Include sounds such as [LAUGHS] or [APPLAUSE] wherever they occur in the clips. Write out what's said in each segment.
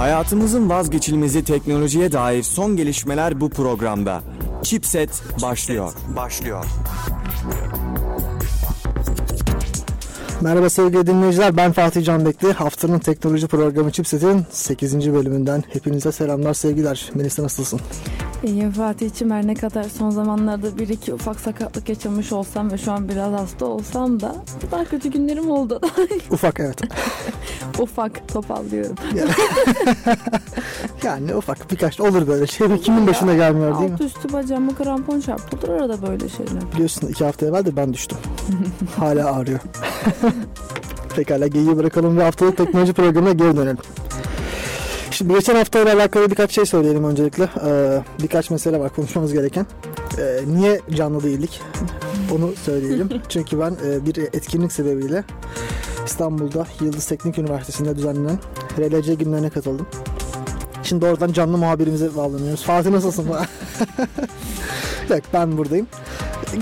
Hayatımızın vazgeçilmezi teknolojiye dair son gelişmeler bu programda. Chipset başlıyor. Başlıyor. Merhaba sevgili dinleyiciler ben Fatih Can Bekli. Haftanın teknoloji programı Chipset'in 8. bölümünden hepinize selamlar sevgiler. Melisa nasılsın? İyiyim Fatih'ciğim her ne kadar son zamanlarda bir iki ufak sakatlık yaşamış olsam ve şu an biraz hasta olsam da daha kötü günlerim oldu. [LAUGHS] Ufak evet. ufak topallıyorum. Yani, [LAUGHS] yani ufak birkaç olur böyle şey. Kimin başına gelmiyor değil mi? Alt üstü bacağıma krampon çarptı. Olur arada böyle şeyler. Biliyorsun iki hafta evvel de ben düştüm. Hala ağrıyor. [LAUGHS] Pekala geyiği bırakalım ve haftalık teknoloji programına geri dönelim. Şimdi geçen hafta ile alakalı birkaç şey söyleyelim öncelikle. Ee, birkaç mesele var konuşmamız gereken. Ee, niye canlı değildik? Onu söyleyelim. [LAUGHS] Çünkü ben e, bir etkinlik sebebiyle İstanbul'da Yıldız Teknik Üniversitesi'nde düzenlenen RLC günlerine katıldım. Şimdi oradan canlı muhabirimize bağlanıyoruz. Fatih nasılsın? [LAUGHS] [LAUGHS] Yok ben buradayım.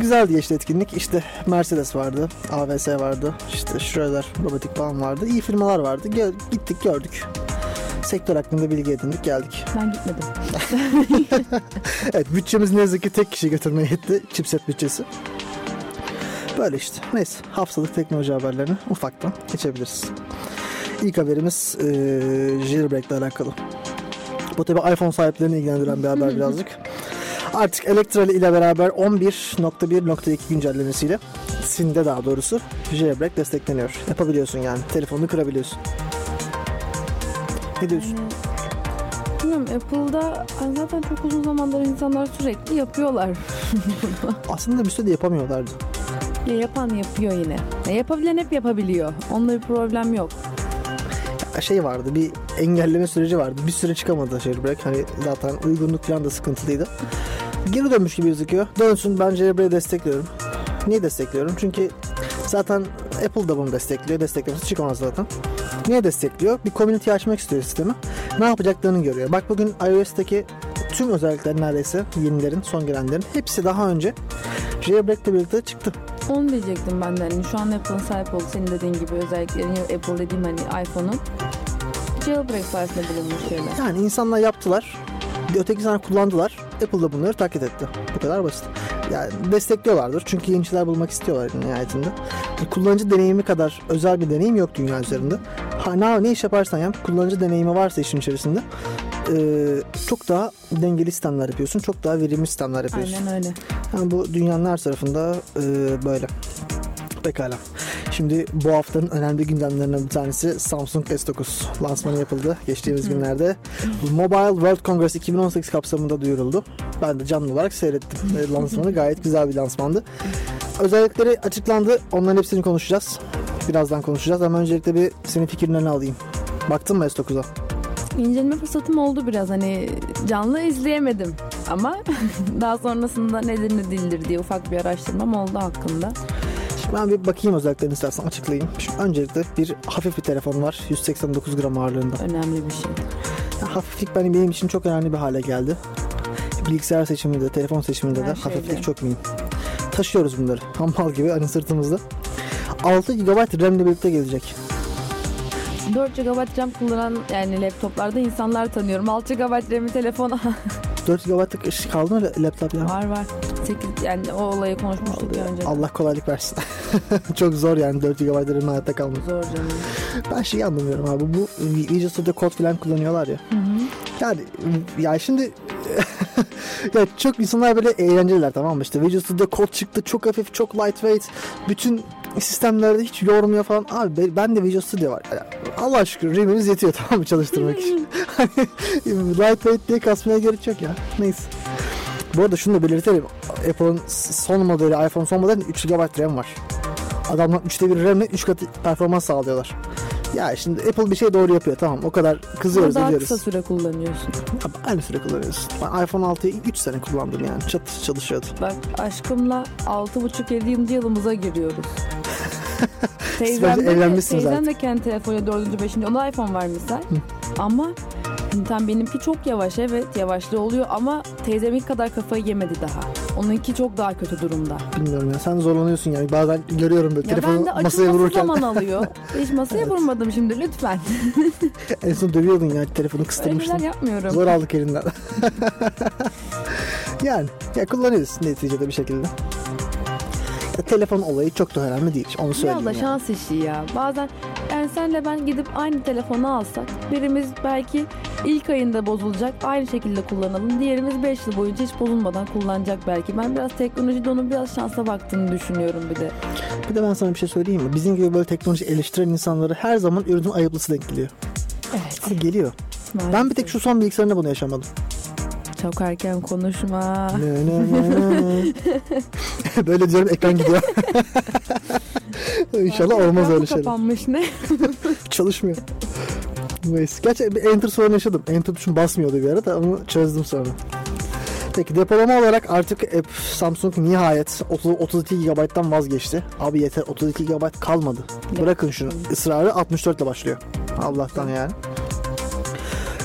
Güzel diye işte etkinlik. İşte Mercedes vardı, AVS vardı, işte Schroeder robotik falan vardı. İyi firmalar vardı. Gittik gördük. Sektör hakkında bilgi edindik geldik. Ben gitmedim. [LAUGHS] evet bütçemiz ne yazık ki tek kişi götürmeye yetti. Chipset bütçesi. Böyle işte. Neyse haftalık teknoloji haberlerini ufaktan geçebiliriz. İlk haberimiz e, Jailbreak ile alakalı. Bu tabi iPhone sahiplerini ilgilendiren bir haber birazcık. Artık Elektra ile beraber 11.1.2 güncellemesiyle Sinde daha doğrusu Jailbreak destekleniyor. Yapabiliyorsun yani. Telefonunu kırabiliyorsun. Ne diyorsun? Bilmiyorum Apple'da zaten çok uzun zamandır insanlar sürekli yapıyorlar. [LAUGHS] Aslında bir süre de yapamıyorlardı. Ya yapan yapıyor yine. Ya yapabilen hep yapabiliyor. Onda bir problem yok. şey vardı bir engelleme süreci vardı. Bir süre çıkamadı Jailbreak. Hani zaten uygunluk falan da sıkıntılıydı. Geri dönmüş gibi gözüküyor. Dönsün ben Jailbreak'i destekliyorum. Niye destekliyorum? Çünkü zaten Apple da bunu destekliyor. Desteklemesi çıkamaz zaten. Niye destekliyor? Bir community açmak istiyor sistemi. Ne yapacaklarını görüyor. Bak bugün iOS'taki tüm özellikler neredeyse yenilerin, son gelenlerin hepsi daha önce Jailbreak'le birlikte çıktı. Onu diyecektim ben de. Hani şu an Apple'ın sahip olduğu senin dediğin gibi özelliklerin Apple dediğim hani iPhone'un jailbreak sayesinde bulunmuş şeyler. Yani insanlar yaptılar. Öteki sana kullandılar. Apple da bunları taklit etti. Bu kadar basit. Yani destekliyorlardır. Çünkü yeni şeyler bulmak istiyorlar nihayetinde. Kullanıcı deneyimi kadar özel bir deneyim yok dünya üzerinde. Ha, ne, ne iş yaparsan yap kullanıcı deneyimi varsa işin içerisinde e, çok daha dengeli sistemler yapıyorsun. Çok daha verimli sistemler yapıyorsun. Aynen öyle. Yani bu dünyanın her tarafında e, böyle. Pekala. Şimdi bu haftanın önemli gündemlerinden bir tanesi Samsung S9 lansmanı yapıldı geçtiğimiz günlerde. Mobile World Congress 2018 kapsamında duyuruldu. Ben de canlı olarak seyrettim e, lansmanı. Gayet güzel bir lansmandı. Özellikleri açıklandı. Onların hepsini konuşacağız. Birazdan konuşacağız ama öncelikle bir senin fikirlerini alayım. Baktın mı S9'a? İnceleme fırsatım oldu biraz hani canlı izleyemedim ama [LAUGHS] daha sonrasında nedir ne değildir diye ufak bir araştırmam oldu hakkında. Ben bir bakayım özelliklerini istersen açıklayayım. Şimdi öncelikle bir hafif bir telefon var. 189 gram ağırlığında. Önemli bir şey. Yani hafiflik benim, benim için çok önemli bir hale geldi. Bilgisayar seçiminde, telefon seçiminde Her de şeyde. hafiflik çok mühim. Taşıyoruz bunları. [LAUGHS] Hamal gibi hani sırtımızda. 6 GB RAM ile birlikte gelecek. 4 GB RAM kullanan yani laptoplarda insanlar tanıyorum. 6 GB RAM'i telefon 4 GB'lık kaldı mı laptop ya? var var. 8 yani o olayı konuşmuştuk ya önce. Allah kolaylık versin. [LAUGHS] çok zor yani 4 GB RAM hayatta kalmak. Zor canım. Ben şeyi anlamıyorum abi. Bu Visual Studio Code falan kullanıyorlar ya. Hı hı. Yani ya şimdi [LAUGHS] ya çok insanlar böyle eğlenceliler tamam mı? İşte Visual Studio Code çıktı çok hafif çok lightweight. Bütün sistemlerde hiç yormuyor falan. Abi be- ben de Visual Studio var. Yani Allah şükür RAM'imiz yetiyor [LAUGHS] tamam mı çalıştırmak için. [LAUGHS] Hani lightweight diye kasmaya gerek yok ya. Neyse. Bu arada şunu da belirtelim. Apple'ın son modeli, iPhone son modeli 3 GB RAM var. Adamlar 3'te 1 RAM'le 3 katı performans sağlıyorlar. Ya şimdi Apple bir şey doğru yapıyor tamam o kadar Ama kızıyoruz daha ediyoruz. kısa süre kullanıyorsun. Abi aynı süre kullanıyorsun. Ben iPhone 6'yı 3 sene kullandım yani. Çatı çalışıyordu. Bak aşkımla 6,5-7. yılımıza giriyoruz. [LAUGHS] teyzem de, evlenmişsiniz teyzem artık. de kendi telefonu 4. 5. Onda iPhone var misal. Ama tam benimki çok yavaş evet yavaşlı oluyor ama teyzem ilk kadar kafayı yemedi daha. Onunki çok daha kötü durumda. Bilmiyorum ya sen zorlanıyorsun yani bazen görüyorum böyle Ya telefonu ben de masaya vururken zaman alıyor. [LAUGHS] Hiç masaya vurmadım şimdi lütfen. [LAUGHS] en son dövüyordun ya telefonu Öyle kıstırmıştın. şeyler yapmıyorum. Zor aldık elinden. [LAUGHS] yani ya kullanıyoruz neticede bir şekilde. Telefon olayı çok da önemli değil. Onu söyleyeyim. Biraz da yani. şans işi ya. Bazen yani senle ben gidip aynı telefonu alsak birimiz belki ilk ayında bozulacak aynı şekilde kullanalım. Diğerimiz 5 yıl boyunca hiç bozulmadan kullanacak belki. Ben biraz teknolojide onun biraz şansa baktığını düşünüyorum bir de. Bir de ben sana bir şey söyleyeyim mi? Bizim gibi böyle teknoloji eleştiren insanları her zaman ürünün ayıplısı denk geliyor. Evet. Abi geliyor. Ben bir tek şu son bilgisayarında bunu yaşamadım. Çok erken konuşma. [LAUGHS] Böyle diyorum ekran gidiyor. İnşallah olmaz öyle şeyler. Kapanmış ne? [LAUGHS] Çalışmıyor. Neyse. Gerçi bir enter sorunu yaşadım. Enter tuşum basmıyordu bir ara da onu çözdüm sonra. Peki depolama olarak artık Samsung nihayet 30, 32 GB'dan vazgeçti. Abi yeter 32 GB kalmadı. Bırakın şunu. Israrı 64 ile başlıyor. Allah'tan yani.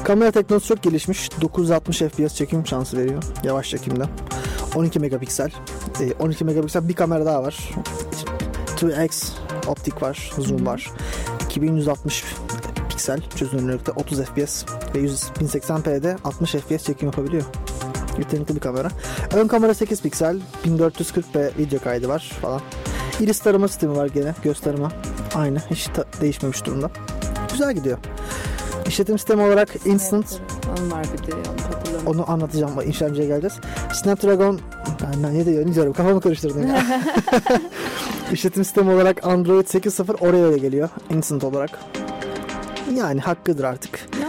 Kamera teknolojisi çok gelişmiş. 960 FPS çekim şansı veriyor. Yavaş çekimde. 12 megapiksel. E, 12 megapiksel bir kamera daha var. 2x optik var, zoom var. 2160 piksel çözünürlükte 30 fps ve 100 1080p'de 60 fps çekim yapabiliyor. Yetenekli bir kamera. Ön kamera 8 piksel, 1440p video kaydı var falan. Iris tarama sistemi var gene, göz tarama. Aynı, hiç ta- değişmemiş durumda. Güzel gidiyor. İşletim sistemi olarak Instant, Onun var bir de onu hatırlamıyorum. onu anlatacağım. İşlemciye geleceğiz. Snapdragon, ben, ben ne diyorum, diyorum kafamı karıştırdım ya. [LAUGHS] [LAUGHS] İşletim sistemi olarak Android 8.0 oraya da geliyor. Instant olarak. Yani hakkıdır artık. Bir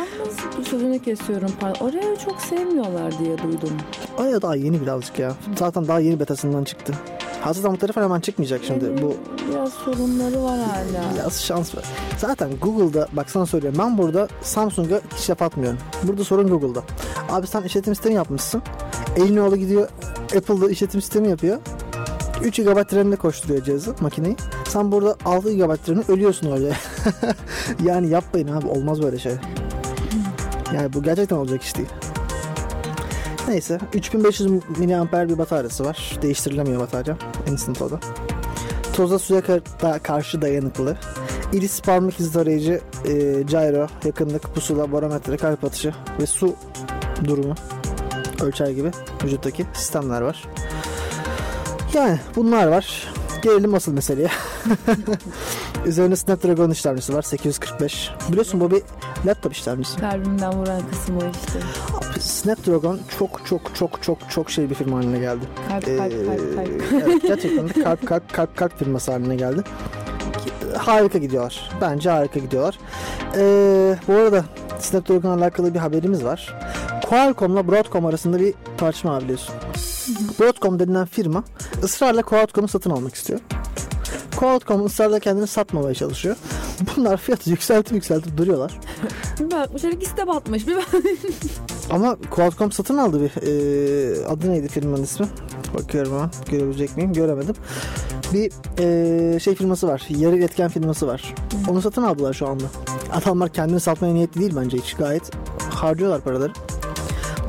sözünü kesiyorum. Oraya çok sevmiyorlar diye duydum. Oraya daha yeni birazcık ya. Zaten daha yeni betasından çıktı. Hazırdan bu telefon hemen çıkmayacak şimdi. Yani Bu biraz sorunları var hala. biraz şans var. Zaten Google'da bak sana söylüyorum. Ben burada Samsung'a hiç laf atmıyorum. Burada sorun Google'da. Abi sen işletim sistemi yapmışsın. Elin oğlu gidiyor Apple'da işletim sistemi yapıyor. 3 GB RAM'le koşturuyor cihazı, makineyi. Sen burada 6 GB RAM'le ölüyorsun orada. [LAUGHS] yani yapmayın abi olmaz böyle şey. Yani bu gerçekten olacak iş değil. Neyse 3500 mAh bir bataryası var. Değiştirilemiyor batarya. Instant o da. Toza suya kar- karşı dayanıklı. Iris parmak izi tarayıcı, e, gyro, yakınlık, pusula, barometre, kalp atışı ve su durumu ölçer gibi vücuttaki sistemler var. Yani bunlar var. Gelelim asıl meseleye. [LAUGHS] Üzerine Snapdragon işlemcisi var 845. Biliyorsun bu bir laptop işlemcisi. Kalbimden vuran kısmı o işte. Snapdragon çok çok çok çok çok şey bir firma haline geldi. Kalp Ee, kalp kalp kalp. evet, gerçekten de kalp kalp kalp kalp firması haline geldi. Harika gidiyorlar. Bence harika gidiyorlar. Ee, bu arada Snapdragon'la alakalı bir haberimiz var. Qualcomm'la Broadcom arasında bir tartışma var biliyorsun. Broadcom denilen firma ısrarla Qualcomm'u satın almak istiyor. Qualcomm ısrarla kendini satmamaya çalışıyor. Bunlar fiyatı yükseltip yükseltip duruyorlar. [LAUGHS] Bir bakmışlar ikisi de batmış. Bir [LAUGHS] Ama Qualcomm satın aldı bir e, adı neydi firmanın ismi? Bakıyorum ama görebilecek miyim? Göremedim. Bir e, şey firması var. Yarı iletken firması var. Onu satın aldılar şu anda. Adamlar kendini satmaya niyetli değil bence hiç. Gayet harcıyorlar paraları.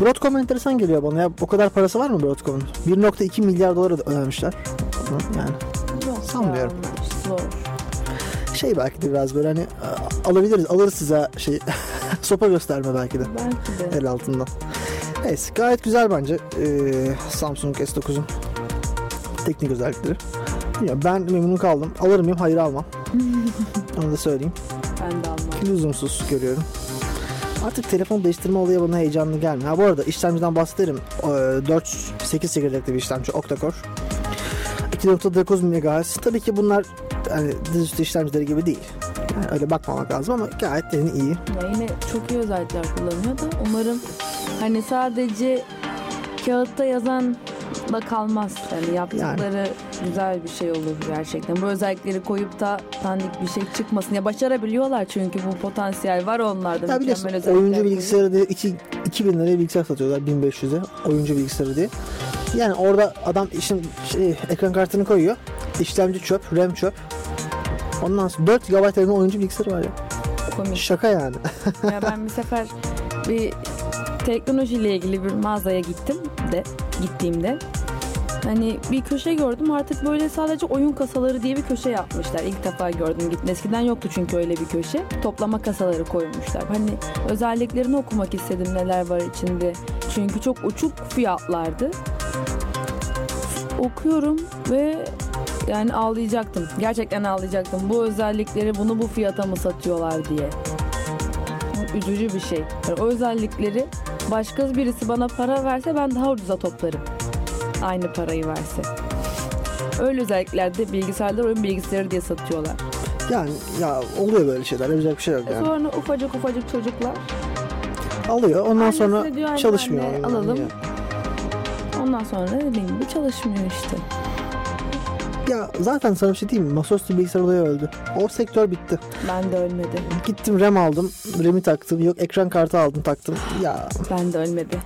Broadcom enteresan geliyor bana ya. O kadar parası var mı Broadcom'un? 1.2 milyar dolar ödemişler. Yani Sanmıyorum. Zor. şey belki de biraz böyle hani a- alabiliriz. Alırız size şey [LAUGHS] sopa gösterme belki de. Belki de. el altından. Neyse gayet güzel bence ee, Samsung S9'un teknik özellikleri. Ya ben memnun kaldım. Alır mıyım? Hayır almam. [LAUGHS] Onu da söyleyeyim. Ben de almam. Lüzumsuz görüyorum. Artık telefon değiştirme olayı bana heyecanlı gelmiyor. Ha bu arada işlemciden bahsederim. Ee, 4 8 çekirdekli bir işlemci octa-core. 2.9 MHz. Tabii ki bunlar yani dizüstü işlemcileri gibi değil. Yani öyle bakmamak lazım ama gayet de iyi. Ya yine çok iyi özellikler kullanıyor da umarım hani sadece kağıtta yazan da kalmaz. Yani yaptıkları güzel bir şey olur gerçekten. Bu özellikleri koyup da dandik bir şey çıkmasın. Ya başarabiliyorlar çünkü bu potansiyel var onlarda. Ya biliyorsun oyuncu bilgisayarı diye 2, 2000 liraya bilgisayar satıyorlar 1500'e oyuncu bilgisayarı diye. Yani orada adam işin şey, ekran kartını koyuyor. İşlemci çöp, RAM çöp. Ondan sonra 4 GB RAM'li oyuncu bilgisayarı var ya. Komik. Şaka yani. ya ben bir sefer bir teknolojiyle ilgili bir mağazaya gittim de gittiğimde Hani bir köşe gördüm artık böyle sadece oyun kasaları diye bir köşe yapmışlar. İlk defa gördüm gittim. Eskiden yoktu çünkü öyle bir köşe. Toplama kasaları koymuşlar. Hani özelliklerini okumak istedim neler var içinde. Çünkü çok uçuk fiyatlardı. Okuyorum ve yani ağlayacaktım. Gerçekten ağlayacaktım. Bu özellikleri bunu bu fiyata mı satıyorlar diye. Üzücü bir şey. Yani o özellikleri başka birisi bana para verse ben daha ucuza toplarım. Aynı parayı verse. Öyle özelliklerde bilgisayarda oyun bilgisayarı diye satıyorlar. Yani ya oluyor böyle şeyler. Yapacak bir şey yok yani. Sonra ufacık ufacık çocuklar Alıyor. Ondan Annesi sonra diyor, "Anne, çalışmıyor. anne, Yani. Ondan sonra dediğim gibi çalışmıyor işte. Ya zaten sana bir şey diyeyim mi? Masaüstü bilgisayar olayı öldü. O sektör bitti. Ben de ölmedi. Gittim RAM aldım. RAM'i taktım. Yok ekran kartı aldım taktım. Ya Ben de ölmedi.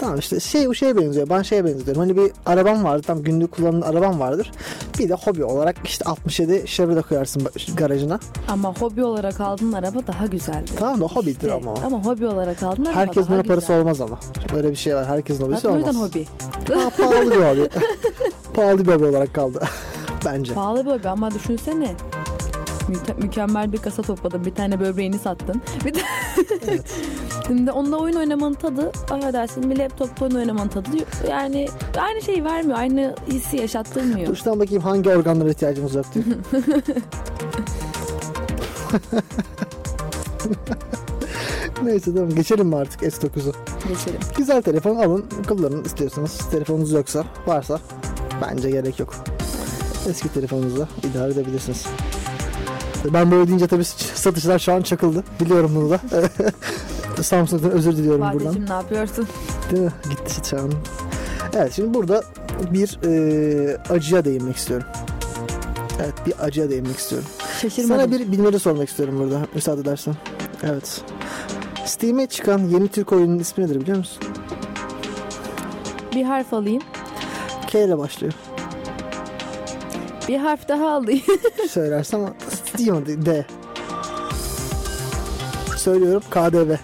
Tamam işte şey bu şeye benziyor. Ben şeye benziyorum. Hani bir arabam vardı. Tam günlük kullanılan arabam vardır. Bir de hobi olarak işte 67 Chevrolet koyarsın garajına. Ama hobi olarak aldığın araba daha güzeldi. Tamam da hobidir İşte, ama. ama hobi olarak aldığın araba Herkesin daha parası güzel. olmaz ama. Böyle bir şey var. Herkesin hobisi Zaten o olmaz. yüzden hobi. Ha, pahalı bir hobi. [LAUGHS] pahalı bir hobi olarak kaldı. [LAUGHS] Bence. Pahalı bir hobi ama düşünsene. Mü- mükemmel bir kasa topladın. Bir tane böbreğini sattın. Bir de [LAUGHS] Şimdi onunla oyun oynamanın tadı affedersin bir laptopta oyun oynamanın tadı yani aynı şeyi vermiyor. Aynı hissi yaşattırmıyor. Dur şuradan bakayım hangi organlara ihtiyacımız yok diye. [LAUGHS] Neyse tamam geçelim mi artık S9'u? Geçelim. Güzel telefon alın kullanın istiyorsanız. Telefonunuz yoksa varsa bence gerek yok. Eski telefonunuzla idare edebilirsiniz. Ben böyle deyince tabii satışlar şu an çakıldı. Biliyorum bunu da. [LAUGHS] Samsung'dan özür diliyorum buradan. Fatih'cim ne yapıyorsun? Değil mi? Gitti an. Evet şimdi burada bir e, acıya değinmek istiyorum. Evet bir acıya değinmek istiyorum. Şaşırmadım. Sana bir bilmece sormak istiyorum burada müsaade edersen. Evet. Steam'e çıkan yeni Türk oyunun ismi nedir biliyor musun? Bir harf alayım. K ile başlıyor. Bir harf daha alayım. [LAUGHS] Söylersem ama Steam değil, D. Söylüyorum KDV. [LAUGHS]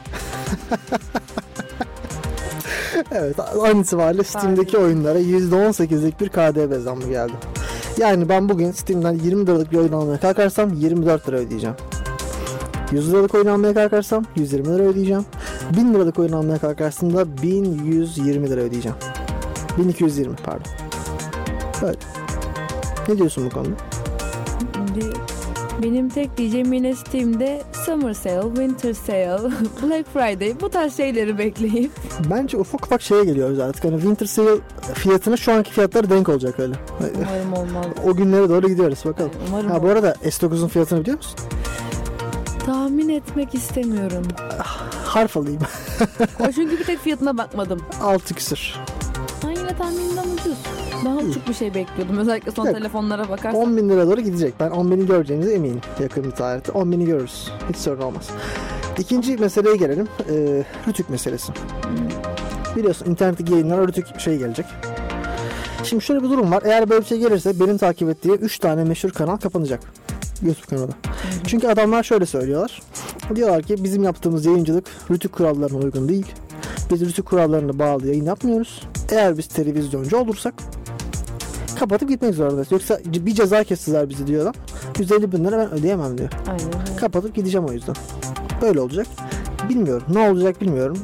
evet an itibariyle Steam'deki oyunlara %18'lik bir KDV zammı geldi. Yani ben bugün Steam'den 20 liralık bir oyun almaya kalkarsam 24 lira ödeyeceğim. 100 liralık oyun almaya kalkarsam 120 lira ödeyeceğim. 1000 liralık oyun almaya kalkarsam da 1120 lira ödeyeceğim. 1220 pardon. Böyle. Ne diyorsun bu konuda? Benim tek diyeceğim yine Steam'de Summer Sale, Winter Sale, [LAUGHS] Black Friday bu tarz şeyleri bekleyip Bence ufak ufak şeye geliyoruz artık. Hani Winter Sale fiyatına şu anki fiyatları denk olacak öyle. umarım olmaz. O günlere doğru gidiyoruz bakalım. Umarım Ha bu arada S9'un fiyatını biliyor musun? Tahmin etmek istemiyorum. Harf alayım. [LAUGHS] O çünkü bir tek fiyatına bakmadım. 6 küsür. Ha yine tahminimden ucuz. Daha uçuk bir şey bekliyordum. Özellikle son Yok. telefonlara bakarsan. 10 bin lira doğru gidecek. Ben 10 bini göreceğimize eminim yakın bir tarihte. 10 bini görürüz. Hiç sorun olmaz. İkinci meseleye gelelim. Ee, Rütük meselesi. Biliyorsun internetteki yayınlara Rütük şey gelecek. Şimdi şöyle bir durum var. Eğer böyle bir şey gelirse benim takip ettiğim 3 tane meşhur kanal kapanacak. YouTube kanalı. Çünkü adamlar şöyle söylüyorlar. Diyorlar ki bizim yaptığımız yayıncılık Rütük kurallarına uygun değil. Biz Rütük kurallarına bağlı yayın yapmıyoruz. Eğer biz televizyoncu olursak kapatıp gitmek zorundayız. Yoksa bir ceza kestiler bizi diyor adam. 150 bin lira ben ödeyemem diyor. Aynen. Kapatıp gideceğim o yüzden. Böyle olacak. Bilmiyorum. Ne olacak bilmiyorum.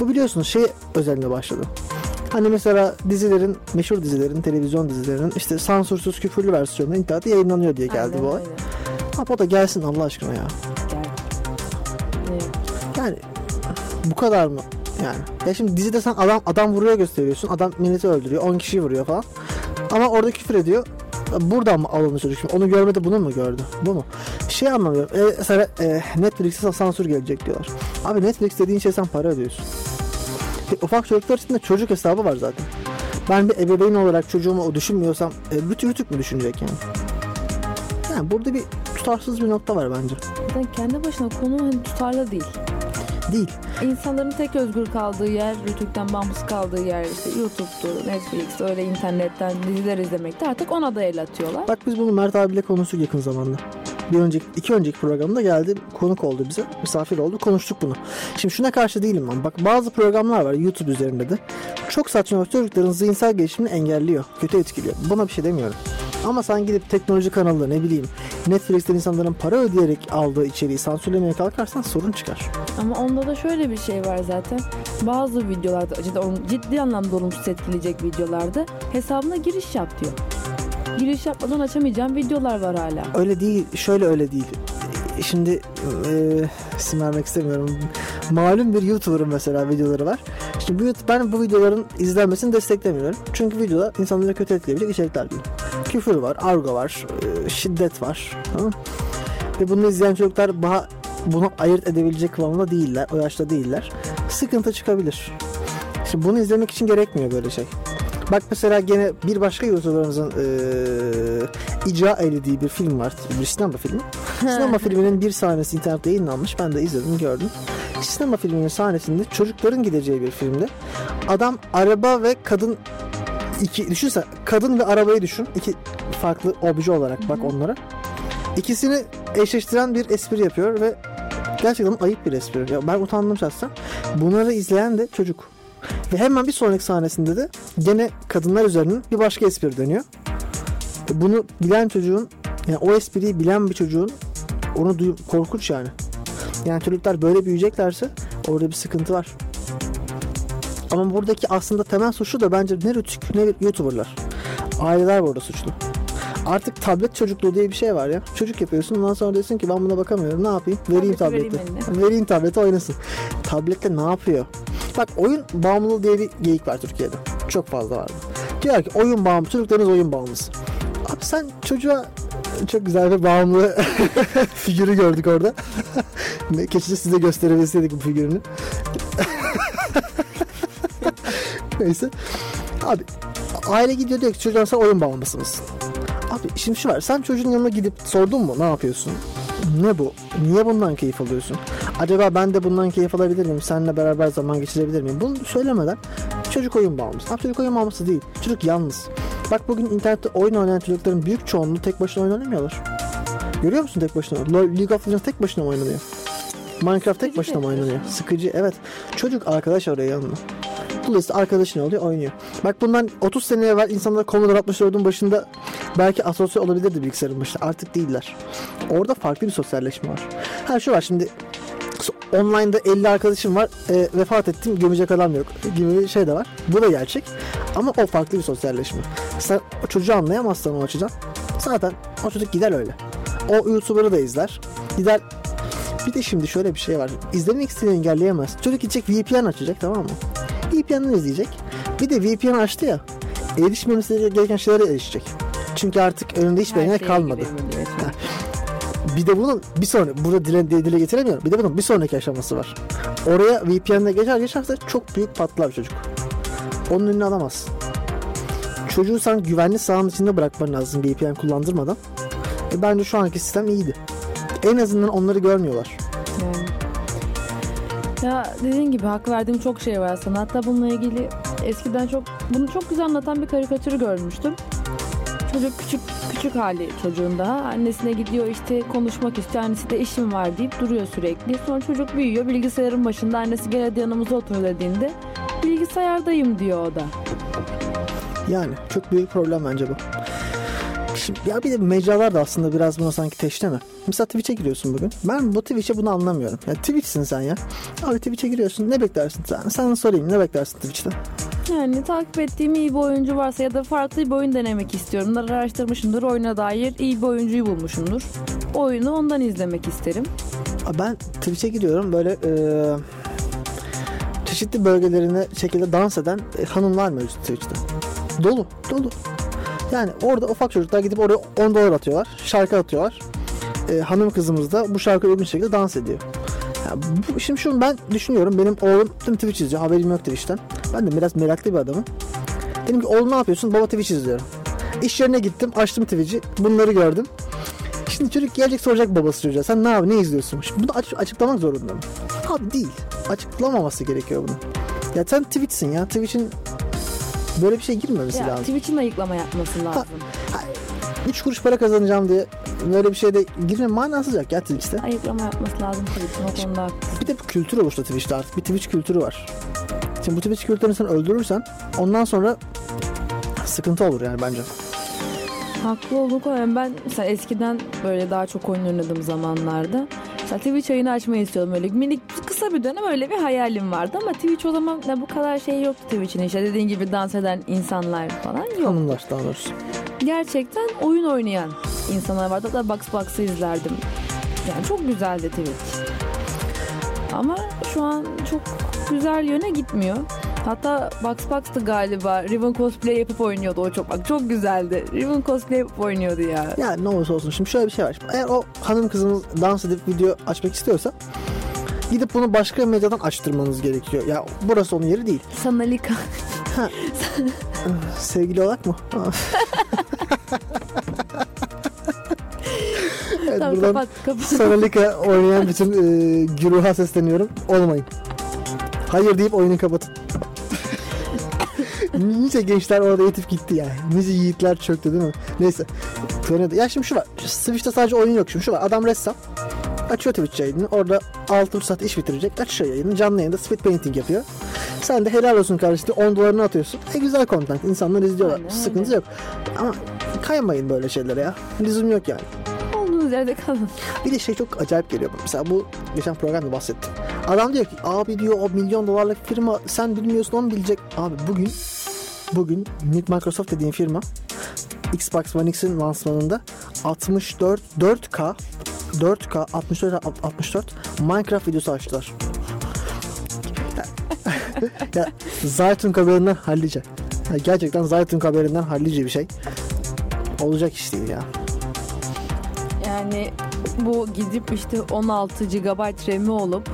Bu biliyorsunuz şey özelinde başladı. Hani mesela dizilerin, meşhur dizilerin, televizyon dizilerinin işte sansürsüz küfürlü versiyonu internette yayınlanıyor diye geldi Aynen bu olay. Ha o da gelsin Allah aşkına ya. Gel. Yani bu kadar mı? Yani. Ya şimdi dizide sen adam adam vuruyor gösteriyorsun. Adam milleti öldürüyor. 10 kişiyi vuruyor falan. Ama orada küfür ediyor. Buradan mı alındı çocuk şimdi? Onu görmedi bunu mu gördü? Bu mu? Şey anlamıyorum. E, mesela e, Netflix'e sansür gelecek diyorlar. Abi Netflix dediğin şey sen para ödüyorsun. E, ufak çocuklar için de çocuk hesabı var zaten. Ben bir ebeveyn olarak çocuğumu o düşünmüyorsam e, rütük rütük mü düşünecek yani? Yani burada bir tutarsız bir nokta var bence. Zaten kendi başına konu hani tutarlı değil. Değil. İnsanların tek özgür kaldığı yer, Rütük'ten bağımsız kaldığı yer işte YouTube'du, Netflix, öyle internetten diziler izlemekte artık ona da el atıyorlar. Bak biz bunu Mert abiyle konuştuk yakın zamanda. Bir önceki, iki önceki programda geldi konuk oldu bize. Misafir oldu. Konuştuk bunu. Şimdi şuna karşı değilim ben. Bak bazı programlar var YouTube üzerinde de. Çok saçma çocukların zihinsel gelişimini engelliyor. Kötü etkiliyor. Buna bir şey demiyorum. Ama sen gidip teknoloji kanalı ne bileyim Netflix'ten insanların para ödeyerek aldığı içeriği sansürlemeye kalkarsan sorun çıkar. Ama onda da şöyle bir şey var zaten. Bazı videolarda ciddi, ciddi anlamda olumsuz etkileyecek videolarda hesabına giriş yap diyor. Giriş yapmadan açamayacağım videolar var hala. Öyle değil. Şöyle öyle değil. Şimdi e, isim vermek istemiyorum. Malum bir YouTuber'ın mesela videoları var. Şimdi bu, ben bu videoların izlenmesini desteklemiyorum. Çünkü videoda insanları kötü etkileyebilecek içerikler değil. Küfür var, argo var, e, şiddet var. Tamam? Ve bunu izleyen çocuklar daha bunu ayırt edebilecek kıvamda değiller. O yaşta değiller. Sıkıntı çıkabilir. Şimdi bunu izlemek için gerekmiyor böyle şey. Bak mesela gene bir başka YouTuber'ımızın e, icra eylediği bir film var. Bir sinema filmi. sinema filminin bir sahnesi internette yayınlanmış. Ben de izledim gördüm. Sinema filminin sahnesinde çocukların gideceği bir filmde adam araba ve kadın iki düşünsen kadın ve arabayı düşün. iki farklı obje olarak bak onlara. İkisini eşleştiren bir espri yapıyor ve gerçekten ayıp bir espri. Ya ben utandım şahsen. Bunları izleyen de çocuk. Ve hemen bir sonraki sahnesinde de gene kadınlar üzerinden bir başka espri dönüyor. Bunu bilen çocuğun yani o espriyi bilen bir çocuğun onu duy korkunç yani. Yani çocuklar böyle büyüyeceklerse orada bir sıkıntı var. Ama buradaki aslında temel suçlu da bence ne Rütük ne YouTuber'lar. Aileler burada suçlu. Artık tablet çocukluğu diye bir şey var ya. Çocuk yapıyorsun ondan sonra diyorsun ki ben buna bakamıyorum ne yapayım? Vereyim Tableti vereyim Vereyim tableti oynasın. Tablette ne yapıyor? Bak oyun bağımlılığı diye bir geyik var Türkiye'de. Çok fazla var. Diyor ki oyun bağımlı. Çocuklarınız oyun bağımlısı. Abi sen çocuğa çok güzel bir bağımlı [LAUGHS] figürü gördük orada. [LAUGHS] Keşke size gösterebilseydik bu figürünü. [LAUGHS] Neyse. Abi aile gidiyor diyor ki çocuğa sen oyun bağımlısı mısın? Abi şimdi şu var. Sen çocuğun yanına gidip sordun mu ne yapıyorsun? Ne bu? Niye bundan keyif alıyorsun? Acaba ben de bundan keyif alabilir miyim? Seninle beraber zaman geçirebilir miyim? Bunu söylemeden çocuk oyun bağımlısı. Abi çocuk oyun bağımlısı değil. Çocuk yalnız. Bak bugün internette oyun oynayan çocukların büyük çoğunluğu tek başına oynamıyorlar. Görüyor musun tek başına? League of Legends tek başına mı oynanıyor? Minecraft tek başına mı oynanıyor? Sıkıcı evet. Çocuk arkadaş oraya yanına. Dolayısıyla arkadaşın oluyor oynuyor. Bak bundan 30 sene evvel insanlar Commodore 64'ün başında belki asosyal olabilirdi bilgisayarın başında. Artık değiller. Orada farklı bir sosyalleşme var. Ha şu var şimdi online'da 50 arkadaşım var e, vefat ettim gömecek adam yok gibi bir şey de var. Bu da gerçek. Ama o farklı bir sosyalleşme. Sen o çocuğu anlayamazsan o açıdan zaten o çocuk gider öyle. O YouTuber'ı da izler. Gider bir de şimdi şöyle bir şey var. İzlemek istediğini engelleyemez. Çocuk gidecek VPN açacak tamam mı? VPN'den izleyecek. Bir de VPN açtı ya. Erişmemesi gereken şeylere erişecek. Çünkü artık önünde hiçbir engel kalmadı. Bir de bunun bir sonraki, burada dile, dile getiremiyorum. Bir de bunun bir sonraki aşaması var. Oraya VPN'de geçer geçerse çok büyük patlar çocuk. Onun önüne alamaz. Çocuğu sen güvenli sahanın içinde bırakman lazım VPN kullandırmadan. E bence şu anki sistem iyiydi. En azından onları görmüyorlar. Yani. Ya dediğin gibi hak verdiğim çok şey var sana. Hatta bununla ilgili eskiden çok bunu çok güzel anlatan bir karikatürü görmüştüm. Çocuk küçük küçük hali çocuğun daha. Annesine gidiyor işte konuşmak istiyor. Annesi de işim var deyip duruyor sürekli. Sonra çocuk büyüyor. Bilgisayarın başında annesi gel hadi yanımıza otur dediğinde bilgisayardayım diyor o da. Yani çok büyük problem bence bu. Şimdi, ya bir de mecralar da aslında biraz buna sanki teşleme. Mesela Twitch'e giriyorsun bugün. Ben bu Twitch'e bunu anlamıyorum. Ya Twitch'sin sen ya. Abi Twitch'e giriyorsun. Ne beklersin sen? Sana sorayım ne beklersin Twitch'te? Yani takip ettiğim iyi bir oyuncu varsa ya da farklı bir oyun denemek istiyorumdur. Araştırmışımdır. Oyuna dair iyi bir oyuncuyu bulmuşumdur. Oyunu ondan izlemek isterim. Ben Twitch'e giriyorum böyle e, çeşitli bölgelerine şekilde dans eden e, hanımlar mevcut Twitch'te. Dolu, dolu. Yani orada ufak çocuklar gidip oraya 10 dolar atıyorlar. Şarkı atıyorlar. E, hanım kızımız da bu şarkı uygun şekilde dans ediyor. Ya bu, şimdi şunu ben düşünüyorum. Benim oğlum tüm Twitch izliyor. Haberim yok Twitch'ten. Ben de biraz meraklı bir adamım. Dedim ki oğlum ne yapıyorsun? Baba Twitch izliyorum. İş yerine gittim. Açtım Twitch'i. Bunları gördüm. Şimdi çocuk gelecek soracak babası çocuğa. Sen ne abi ne izliyorsun? Şimdi bunu aç- açıklamak zorunda mı? Abi değil. Açıklamaması gerekiyor bunu. Ya sen Twitch'sin ya. Twitch'in böyle bir şey girmemesi Ya, lazım. Twitch'in ayıklama yapması lazım. 3 kuruş para kazanacağım diye böyle bir şeyde girme manasız yok ya Twitch'te. Ayıklama yapması lazım ki o konuda. Bir de bir kültür oluştu Twitch'te artık. Bir Twitch kültürü var. Şimdi bu Twitch kültürünü sen öldürürsen ondan sonra sıkıntı olur yani bence. Haklı olduğunu koyuyorum. Ben mesela eskiden böyle daha çok oyun oynadığım zamanlarda mesela Twitch yayını açmayı istiyordum. Öyle minik kısa bir dönem öyle bir hayalim vardı ama Twitch o zaman ne bu kadar şey yoktu Twitch'in işte dediğin gibi dans eden insanlar falan yok. Hanımlar daha doğrusu. Gerçekten oyun oynayan insanlar vardı. Da Box Box'ı izlerdim. Yani çok güzeldi Twitch. Ama şu an çok güzel yöne gitmiyor. Hatta Box Box'tı galiba. Riven cosplay yapıp oynuyordu o çok. Bak çok güzeldi. Riven cosplay yapıp oynuyordu ya. Yani ne olursa olsun şimdi şöyle bir şey var. Eğer o hanım kızınız dans edip video açmak istiyorsa gidip bunu başka medyadan açtırmanız gerekiyor. Ya burası onun yeri değil. Sanalika. Sevgili olarak mı? evet, tamam buradan kapat kapat. Sanalika oynayan bütün e, güruha sesleniyorum. Olmayın. Hayır deyip oyunu kapatın. [LAUGHS] nice gençler orada yetip gitti ya. Nice yiğitler çöktü değil mi? Neyse. Da- Ya şimdi şu var. Switch'te sadece oyun yok şimdi. Şu var. Adam ressam. Açıyor Twitch yayını. Orada 6 saat iş bitirecek. Açıyor yayını. Canlı yayında speed painting yapıyor. Sen de helal olsun kardeşim. 10 dolarını atıyorsun. E güzel content. İnsanlar izliyorlar. Aynen Sıkıntı öyle. yok. Ama kaymayın böyle şeylere ya. Lüzum yok yani. Olduğunuz yerde kalın. Bir de şey çok acayip geliyor. Mesela bu geçen programda bahsettim. Adam diyor ki abi diyor o milyon dolarlık firma sen bilmiyorsun onu bilecek. Abi bugün bugün Microsoft dediğin firma Xbox One X'in lansmanında 64 4K 4K 64 64 Minecraft videosu açtılar. ya Zaytun haberinden hallice. Ya gerçekten Zaytun haberinden hallice bir şey. Olacak iş değil ya. Yani bu gidip işte 16 GB RAM'i olup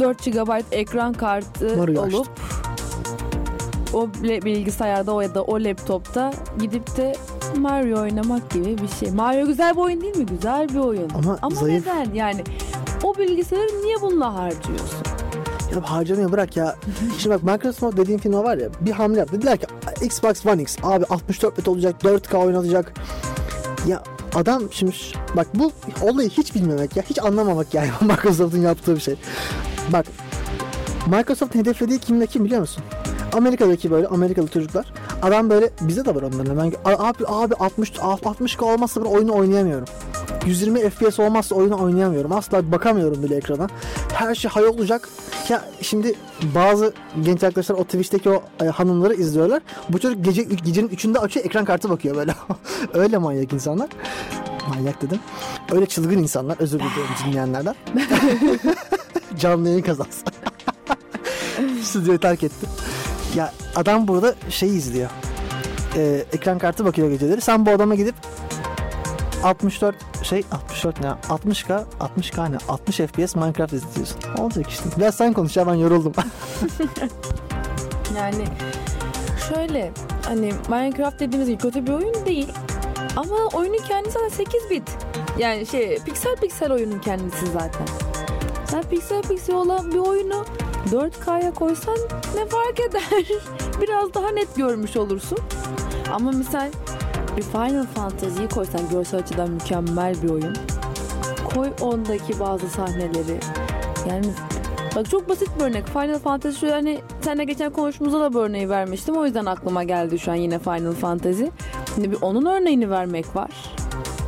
4 GB ekran kartı Mario olup açtım. o bilgisayarda o ya da o laptopta gidip de Mario oynamak gibi bir şey. Mario güzel bir oyun değil mi? Güzel bir oyun. Ama zayıf. neden? Yani o bilgisayarı niye bununla harcıyorsun? Ya harcamayı bırak ya. [LAUGHS] Şimdi bak Microsoft dediğim firma var ya bir hamle yaptı. Dediler ki Xbox One X abi 64 bit olacak 4K oynatacak. Ya adam şimdi bak bu olayı hiç bilmemek ya hiç anlamamak yani [LAUGHS] Microsoft'un yaptığı bir şey. Bak Microsoft'un hedeflediği kimle kim biliyor musun? Amerika'daki böyle Amerikalı çocuklar. Adam böyle bize de var onların. Ben abi abi 60 60K olmazsa ben oyunu oynayamıyorum. 120 FPS olmazsa oyunu oynayamıyorum. Asla bakamıyorum bile ekrana. Her şey hay olacak. Ya şimdi bazı genç arkadaşlar o Twitch'teki o e, hanımları izliyorlar. Bu çocuk gece gecenin 3'ünde açıyor ekran kartı bakıyor böyle. [LAUGHS] Öyle manyak insanlar. Manyak dedim. Öyle çılgın insanlar. Özür diliyorum [LAUGHS] dinleyenlerden. [LAUGHS] Canlı yayın kazansın. Stüdyoyu terk etti. Ya adam burada şey izliyor. Ee, ekran kartı bakıyor geceleri. Sen bu adama gidip 64 şey 64 ne 60k 60k ne 60 fps Minecraft izliyorsun. Olacak işte. Biraz sen konuş ya ben yoruldum. [LAUGHS] Yani şöyle hani Minecraft dediğimiz gibi kötü bir oyun değil. Ama oyunun kendisi zaten 8 bit. Yani şey piksel piksel oyunun kendisi zaten. Sen piksel piksel olan bir oyunu 4K'ya koysan ne fark eder? [LAUGHS] Biraz daha net görmüş olursun. Ama misal bir Final Fantasy'yi koysan görsel açıdan mükemmel bir oyun. Koy ondaki bazı sahneleri. Yani Bak çok basit bir örnek. Final Fantasy şu hani seninle geçen konuşmamızda da bu örneği vermiştim. O yüzden aklıma geldi şu an yine Final Fantasy. Şimdi bir onun örneğini vermek var.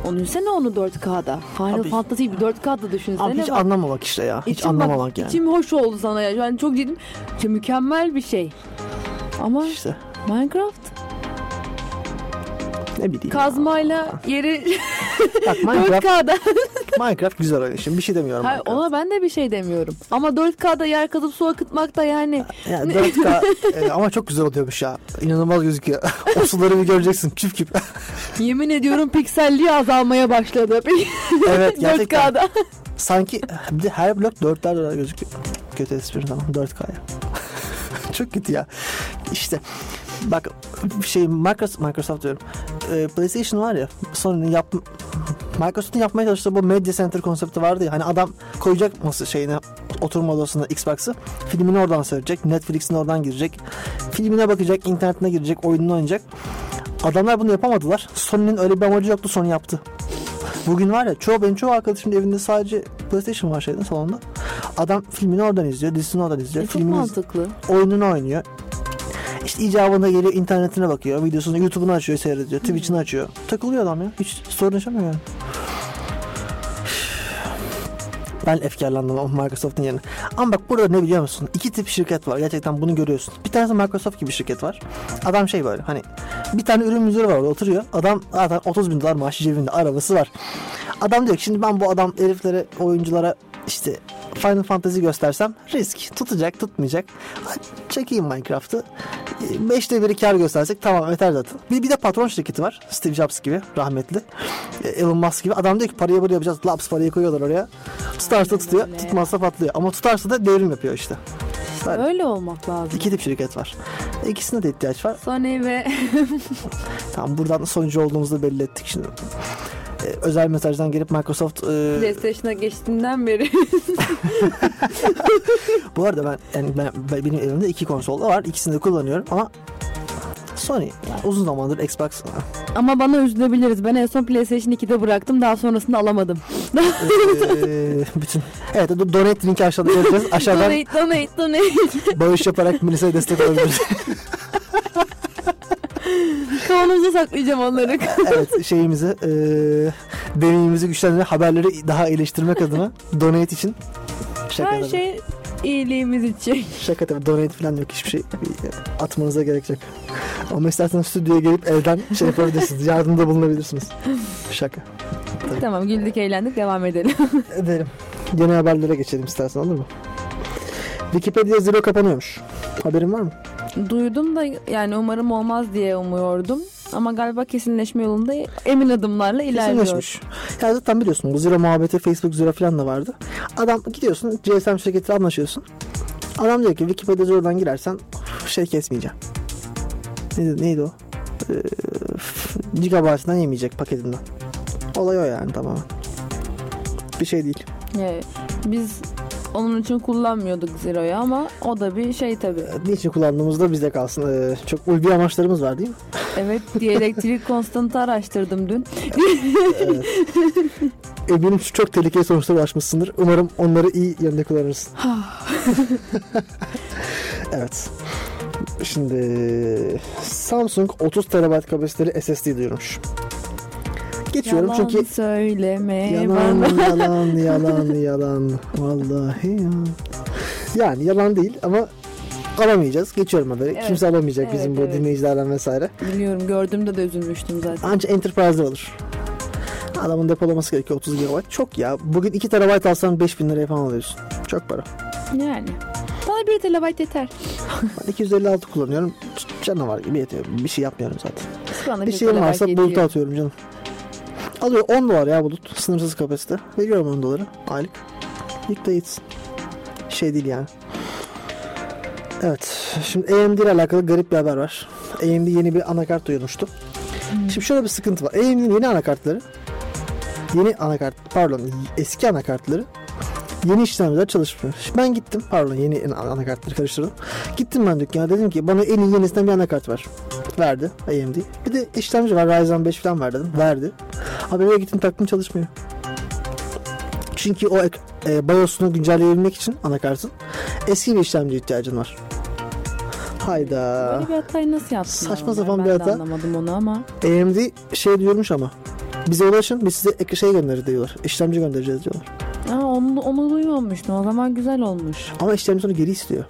Onu düşünsene onu 4K'da. Final Abi- Fantasy'yi bir 4K'da düşünsene. Abi hiç bak. anlamamak işte ya. Hiç İçim bak, anlamamak yani. İçim hoş oldu sana ya. Yani çok. İşte mükemmel bir şey. Ama İşte Minecraft ne bileyim. kazmayla yeri Bak [LAUGHS] Minecraft, 4K'da. Minecraft güzel oyun. Şimdi bir şey demiyorum. Hayır, Minecraft. ona ben de bir şey demiyorum. Ama 4K'da yer kazıp su akıtmak da yani Yani 4K [LAUGHS] e, ama çok güzel oluyormuş ya. İnanılmaz gözüküyor. [LAUGHS] o suları bir göreceksin. Küp küp. Yemin ediyorum pikselliği azalmaya başladı. evet gerçekten. 4K'da. Sanki her blok 4'ler dolar gözüküyor. Kötü espri tamam 4K'ya. Çok kötü ya. İşte bak şey Microsoft, Microsoft diyorum. Ee, PlayStation var ya Sony'nin yap Microsoft'un yapmaya çalıştığı bu Media Center konsepti vardı ya. Hani adam koyacak masa şeyine oturma odasına Xbox'ı. Filmini oradan seyredecek. Netflix'in oradan girecek. Filmine bakacak, internetine girecek, oyununu oynayacak. Adamlar bunu yapamadılar. Sony'nin öyle bir amacı yoktu. Sony yaptı. Bugün var ya çoğu benim çoğu arkadaşımın evinde sadece PlayStation var şeyden salonda. Adam filmini oradan izliyor, dizisini oradan izliyor. E, çok filmini iz- mantıklı. oyununu oynuyor. İşte icabında geliyor internetine bakıyor. Videosunu YouTube'unu açıyor seyrediyor. Twitch'ini açıyor. Takılıyor adam ya. Hiç sorun yaşamıyor yani. Ben efkarlandım o Microsoft'un yerine. Ama bak burada ne biliyor musun? İki tip şirket var. Gerçekten bunu görüyorsun. Bir tanesi Microsoft gibi bir şirket var. Adam şey böyle hani bir tane ürün müdürü var orada oturuyor. Adam zaten 30 bin dolar maaşı cebinde arabası var. Adam diyor ki şimdi ben bu adam heriflere oyunculara işte Final Fantasy göstersem risk tutacak tutmayacak. Çekeyim Minecraft'ı. E, Beşte biri kar göstersek tamam yeter zaten. Bir, bir de patron şirketi var. Steve Jobs gibi rahmetli. E, Elon Musk gibi. Adam diyor ki parayı böyle yapacağız. Laps parayı koyuyorlar oraya. Tutarsa tutuyor. Tutmazsa patlıyor. Ama tutarsa da devrim yapıyor işte. Böyle. Öyle olmak lazım. İki tip şirket var. İkisine de ihtiyaç var. Sony ve [LAUGHS] Tamam buradan sonucu olduğumuzu belli ettik şimdi. E, özel mesajdan gelip Microsoft e, PlayStation'a geçtiğinden beri [LAUGHS] bu arada ben yani ben, ben- benim evimde iki konsol da var. İkisini de kullanıyorum ama Sony yani uzun zamandır Xbox ama bana üzülebiliriz. Ben en son PlayStation 2'de bıraktım. Daha sonrasında alamadım. e, [LAUGHS] bütün evet do- donate linki aşağıda göreceğiz. Aşağıdan donate, donate, donate. bağış yaparak Melisa'ya destek olabiliriz. [LAUGHS] [LAUGHS] Kavanoza saklayacağım onları. evet şeyimizi e, deneyimimizi güçlendirmek haberleri daha iyileştirmek adına donate için şaka Her tabii. şey iyiliğimiz için. Şaka tabii donate falan yok hiçbir şey atmanıza gerek yok. Ama isterseniz stüdyoya gelip elden şey yapabilirsiniz. Yardımda bulunabilirsiniz. Şaka. tamam güldük eğlendik devam edelim. [LAUGHS] Edelim. Yeni haberlere geçelim istersen olur mu? Wikipedia Zero kapanıyormuş. Haberin var mı? Duydum da yani umarım olmaz diye umuyordum. Ama galiba kesinleşme yolunda emin adımlarla ilerliyor. Kesinleşmiş. Ya zaten biliyorsun bu Zero muhabbeti Facebook Zero falan da vardı. Adam gidiyorsun GSM şirketiyle anlaşıyorsun. Adam diyor ki Wikipedia Zero'dan girersen şey kesmeyeceğim. Neydi, neydi o? Ee, gigabyte'dan yemeyecek paketinden. Olay o yani tamamen. Bir şey değil. Yani biz onun için kullanmıyorduk Zero'yu ama o da bir şey tabii. Niçin kullandığımızda bizde kalsın. Ee, çok ulvi amaçlarımız var değil mi? Evet diyelektrik [LAUGHS] konstantı araştırdım dün. Evet. Eminim çok tehlikeli sonuçlara ulaşmışsındır. Umarım onları iyi yönde kullanırsın. [LAUGHS] [LAUGHS] evet. Şimdi Samsung 30 TB kapasiteli SSD duyurmuş. Geçiyorum Yalan çünkü söyleme yalan bana. yalan [LAUGHS] yalan yalan vallahi ya. Yani yalan değil ama alamayacağız. Geçiyorum haberi. Evet. Kimse alamayacak Evet, bizim bu evet. dinleyicilerden vesaire. Biliyorum gördüğümde de üzülmüştüm zaten. Anca Enterprise'de olur. Adamın depolaması gerekiyor 30 GB. Çok ya. Bugün 2 TB alsan 5000 liraya falan alıyorsun. Çok para. Yani. Bana 1 terabayt yeter. Ben 256 kullanıyorum. Canavar gibi yetiyor. Bir şey yapmıyorum zaten. Bana Bir şeyim varsa buluta atıyorum canım. Alıyor 10 dolar ya bulut. Sınırsız kapasite. Veriyorum 10 doları aylık. Yükle gitsin. Şey değil yani. Evet. Şimdi AMD ile alakalı garip bir haber var. AMD yeni bir anakart duyurmuştu. Şimdi şöyle bir sıkıntı var. AMD'nin yeni anakartları yeni anakart pardon eski anakartları yeni işlemciler çalışmıyor. Şimdi ben gittim pardon yeni anakartları karıştırdım. Gittim ben dükkana dedim ki bana en iyi yenisinden bir anakart var. Verdi AMD. Bir de işlemci var Ryzen 5 falan var dedim. Verdi. Abi eve gittim taktım çalışmıyor. Çünkü o e, BIOS'unu güncelleyebilmek için anakartın eski bir işlemci ihtiyacın var. Hayda. Böyle bir hatayı nasıl yaptın? Saçma sapan ben bir hata. anlamadım onu ama. AMD şey diyormuş ama bize ulaşın biz size ek şey göndeririz diyorlar. İşlemci göndereceğiz diyorlar. Aa, onu, onu duymamıştım. O zaman güzel olmuş. Ama işlemci sonra geri istiyor.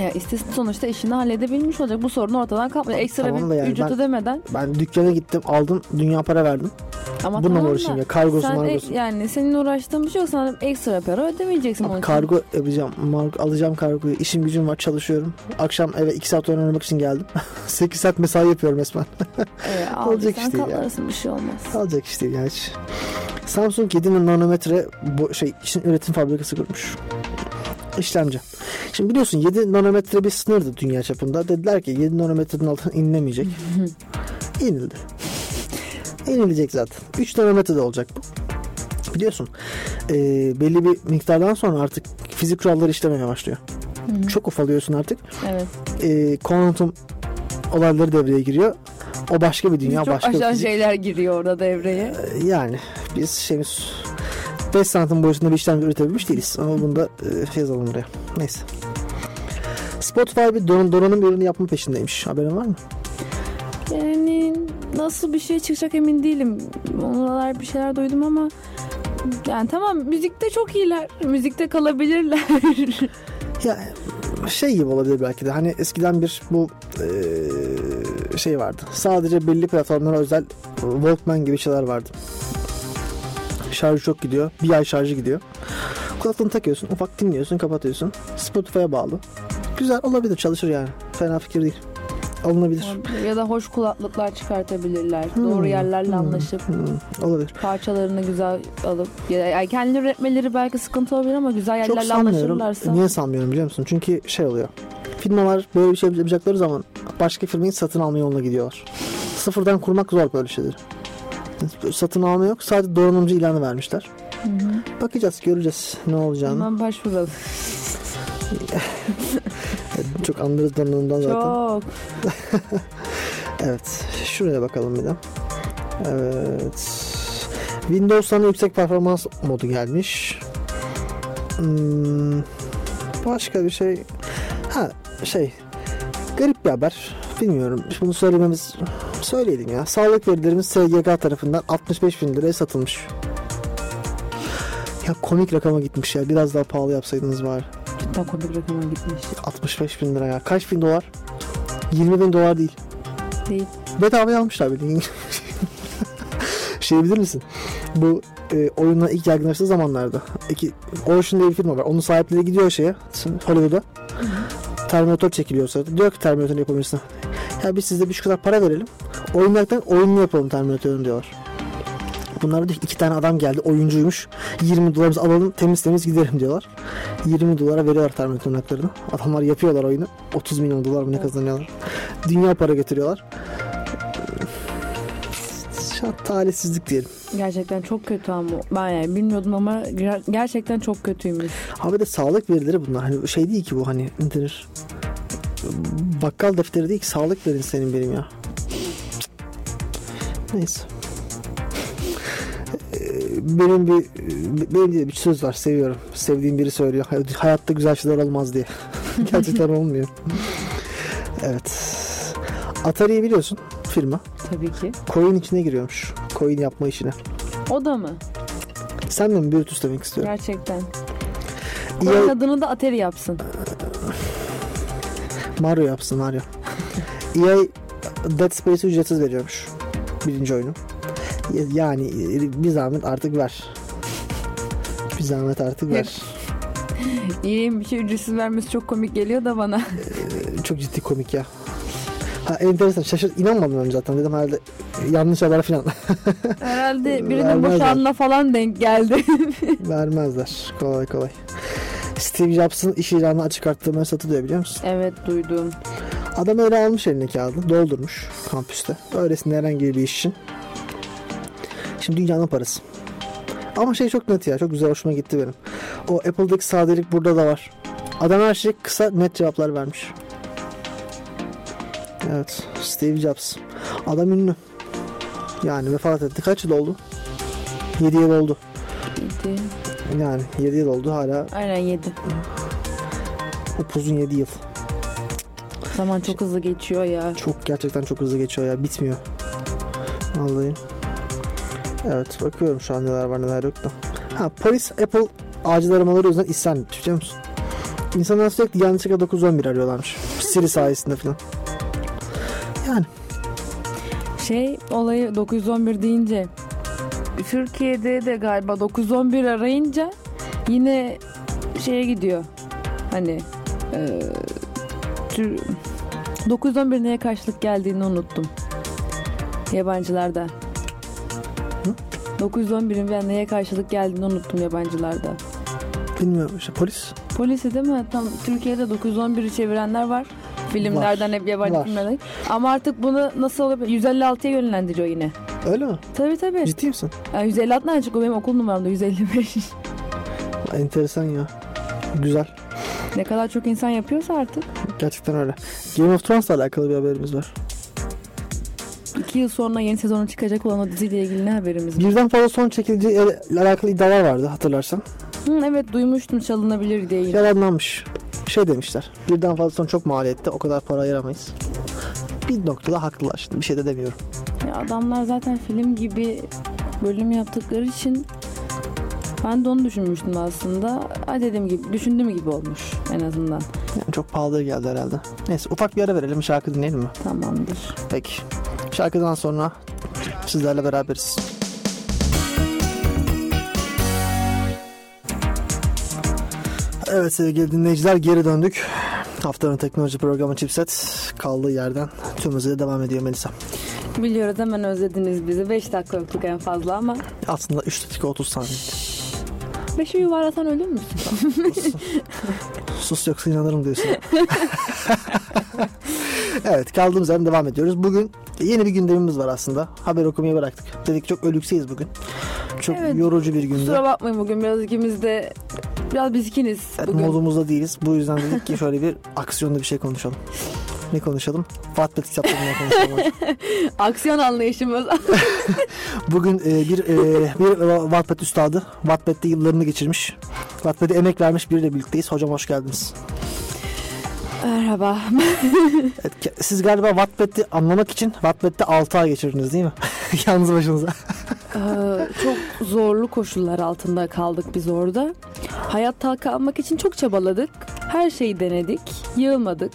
Ya istesin sonuçta işini halledebilmiş olacak. Bu sorun ortadan kalkmıyor. Ekstra Tamam da bir yani ücret ben- ödemeden. Ben dükkana gittim aldım dünya para verdim. Ama Bununla tamam uğraşayım da ya kargosu sen e- margosu. yani senin uğraştığın bir şey yok. Sana ekstra para ödemeyeceksin onun Abi için. kargo yapacağım. Margo, alacağım kargoyu. İşim gücüm var çalışıyorum. Akşam eve 2 saat oyun oynamak için geldim. [LAUGHS] 8 saat mesai yapıyorum resmen. [LAUGHS] Ee, Olacak aldıysan iş değil katlarsın bir şey olmaz. Alacak iş değil yani hiç. Samsung 7 nanometre bu şey için üretim fabrikası kurmuş. İşlemci. Şimdi biliyorsun 7 nanometre bir sınırdı dünya çapında. Dediler ki 7 nanometrenin altına inilemeyecek. [LAUGHS] İnildi. İnilecek zaten. 3 nanometre de olacak bu. Biliyorsun e, belli bir miktardan sonra artık fizik kuralları işlemeye başlıyor. Çok ufalıyorsun artık. Evet. E, kuantum olayları devreye giriyor. O başka bir dünya, Çok başka bir fizik. şeyler giriyor orada devreye. Yani Biz şeyimiz 5 santim boyutunda bir işlem üretebilmiş değiliz. Ama bunu da e, yazalım buraya. Neyse. Spotify bir don donanım ürünü yapma peşindeymiş. Haberin var mı? Yani nasıl bir şey çıkacak emin değilim. Onlarlar bir şeyler duydum ama yani tamam müzikte çok iyiler. Müzikte kalabilirler. [LAUGHS] Ya şey gibi olabilir belki de. Hani eskiden bir bu e, şey vardı. Sadece belli platformlara özel Walkman gibi şeyler vardı. Şarjı çok gidiyor. Bir ay şarjı gidiyor. Kulaklığını takıyorsun. Ufak dinliyorsun. Kapatıyorsun. Spotify'a bağlı. Güzel olabilir. Çalışır yani. Fena fikir değil. Alınabilir. ya da hoş kulaklıklar çıkartabilirler. Hmm, Doğru yerlerle hmm, anlaşıp hmm, olabilir. parçalarını güzel alıp ya yani kendileri üretmeleri belki sıkıntı olabilir ama güzel Çok yerlerle sanmıyorum. anlaşırlarsa. Niye sanmıyorum biliyor musun? Çünkü şey oluyor. Firmalar böyle bir şey yapacakları zaman başka firmayı satın alma yoluna gidiyorlar. Sıfırdan kurmak zor böyle şeyleri. Satın alma yok. Sadece donanımcı ilanı vermişler. Hı hı. Bakacağız, göreceğiz ne olacağını. Hemen başvuralım. [LAUGHS] Çok anlarız donanımdan zaten. Çok. [LAUGHS] Evet. Şuraya bakalım bir de. Evet. Windows'tan yüksek performans modu gelmiş. Hmm, başka bir şey. Ha şey. Garip bir haber. Bilmiyorum. Bunu söylememiz söyleyelim ya. Sağlık verilerimiz SGK tarafından 65 bin liraya satılmış. Ya komik rakama gitmiş ya. Biraz daha pahalı yapsaydınız var. Cidden komik rakama gitmiş. 65 bin lira ya. Kaç bin dolar? 20 bin dolar değil. Değil. Bedavaya almışlar beni. [LAUGHS] şey bilir misin? Bu e, oyunlar ilk yaygınlaştığı zamanlarda. İki, Ocean diye bir firma var. Onun sahipleri gidiyor şeye Hollywood'a. Terminator çekiliyor sırada. Diyor ki Terminator'ın yapımcısına. Ya biz size bir şu kadar para verelim. Oyunlardan oyununu yapalım Terminator'ın diyorlar. Bunlar diyor ki iki tane adam geldi oyuncuymuş. 20 dolarımızı alalım temiz temiz giderim diyorlar. 20 dolara veriyorlar Terminator'ın haklarını. Adamlar yapıyorlar oyunu. 30 milyon dolar mı ne kazanıyorlar. Dünya para getiriyorlar. An talihsizlik diyelim. Gerçekten çok kötü ama ben yani bilmiyordum ama ger- gerçekten çok kötüymüş. Abi de sağlık verileri bunlar. Hani şey değil ki bu hani ne denir? Bakkal defteri değil ki sağlık verin senin benim ya. Neyse. Ee, Benim bir benim diye bir söz var seviyorum. Sevdiğim biri söylüyor. Hay- Hayatta güzel şeyler olmaz diye. [LAUGHS] Gerçekten olmuyor. Evet. Atari'yi biliyorsun firma. Tabii ki. Coin içine giriyormuş. Coin yapma işine. O da mı? Sen de mi Brutus demek istiyorum? Gerçekten. Oyun adını da Atari yapsın. [LAUGHS] Mario yapsın Mario. EA Dead Space'i ücretsiz veriyormuş. Birinci oyunu. Yani bir zahmet artık ver. Bir zahmet artık ver. [LAUGHS] İyi bir şey ücretsiz vermesi çok komik geliyor da bana. Çok ciddi komik ya. Ha enteresan şaşırt inanmadım önce zaten dedim herhalde yanlış haber falan [LAUGHS] Herhalde birinin boşanma falan denk geldi. [LAUGHS] vermezler kolay kolay. Steve Jobs'ın iş ilanı açık arttırmaya satılıyor biliyor musun? evet duydum. Adam öyle almış eline kağıdı doldurmuş kampüste. Öylesine herhangi bir iş için. Şimdi dünyanın parası. Ama şey çok net ya çok güzel hoşuma gitti benim. O Apple'daki sadelik burada da var. Adam her şey kısa net cevaplar vermiş. Evet Steve Jobs. Adam ünlü. Yani vefat etti. Kaç yıl oldu? 7 yıl oldu. İyiydi. Yani 7 yıl oldu hala Aynen yedi. upuzun 7 yıl. Zaman çok hızlı geçiyor ya. Çok gerçekten çok hızlı geçiyor ya. Bitmiyor. Vallahi. Evet bakıyorum şu an neler var neler yok da. Ha polis Apple acil aramaları yüzünden isyan etmiş biliyor musun? İnsanlar sürekli yanlışlıkla 911 arıyorlarmış. Siri sayesinde falan. Şey olayı 911 deyince Türkiye'de de galiba 911 arayınca yine şeye gidiyor. Hani e, tür- 911 neye karşılık geldiğini unuttum. Yabancılarda. 911'in ben neye karşılık geldiğini unuttum yabancılarda. bilmiyorum işte polis. Polisi değil mi? Tam Türkiye'de 911'i çevirenler var. Filmlerden hep yabancı Var. filmlerden. Ama artık bunu nasıl oluyor? 156'ya yönlendiriyor yine. Öyle mi? Tabii tabii. Ciddi misin? Yani 156 nereden çıkıyor? Benim okul numaramda 155. Enteresan ya. Güzel. ne kadar çok insan yapıyorsa artık. Gerçekten öyle. Game of Thrones'la alakalı bir haberimiz var. İki yıl sonra yeni sezonu çıkacak olan o diziyle ilgili ne haberimiz var? Birden fazla son çekileceği ile alakalı iddialar vardı hatırlarsan. Hı, evet duymuştum çalınabilir diye. Yalanlanmış. Şey demişler. Birden fazla son çok maliyette o kadar para ayıramayız. Bir noktada haklılar şimdi bir şey de demiyorum. Ya adamlar zaten film gibi bölüm yaptıkları için ben de onu düşünmüştüm aslında. Ha dediğim gibi düşündüğüm gibi olmuş en azından. Yani çok pahalıya geldi herhalde. Neyse ufak bir ara verelim şarkı dinleyelim mi? Tamamdır. Peki. Şarkıdan sonra sizlerle beraberiz. Evet sevgili dinleyiciler geri döndük. Haftanın teknoloji programı Chipset kaldığı yerden tüm hızıyla devam ediyor Melisa. Biliyoruz hemen özlediniz bizi. 5 dakika öptük en fazla ama Aslında 3 dakika 30 saniye. 5'i yuvarlasan ölür müsün? Sus yoksa inanırım diyorsun. [LAUGHS] evet kaldığımız yerden devam ediyoruz. Bugün yeni bir gündemimiz var aslında. Haber okumayı bıraktık. Dedik çok ölükseyiz bugün. Çok Evet. yorucu bir günde. Kusura bakmayın bugün biraz ikimiz de biraz bizkiniz Evet, bugün. modumuzda değiliz. Bu yüzden dedik ki şöyle bir [LAUGHS] aksiyonlu bir şey konuşalım. Ne konuşalım? Wattpad kitaplarından konuşalım. [LAUGHS] Aksiyon anlayışımız. [LAUGHS] Bugün e, bir e, bir Wattpad üstadı. Wattpad'de yıllarını geçirmiş. Wattpad'e emek vermiş biriyle birlikteyiz. Hocam hoş geldiniz. Merhaba. Evet, siz galiba Wattpad'i anlamak için Wattpad'de 6 ay geçirdiniz değil mi? Yalnız başınıza. Ee, çok zorlu koşullar altında kaldık biz orada. Hayatta kalmak için çok çabaladık. Her şeyi denedik. Yığılmadık.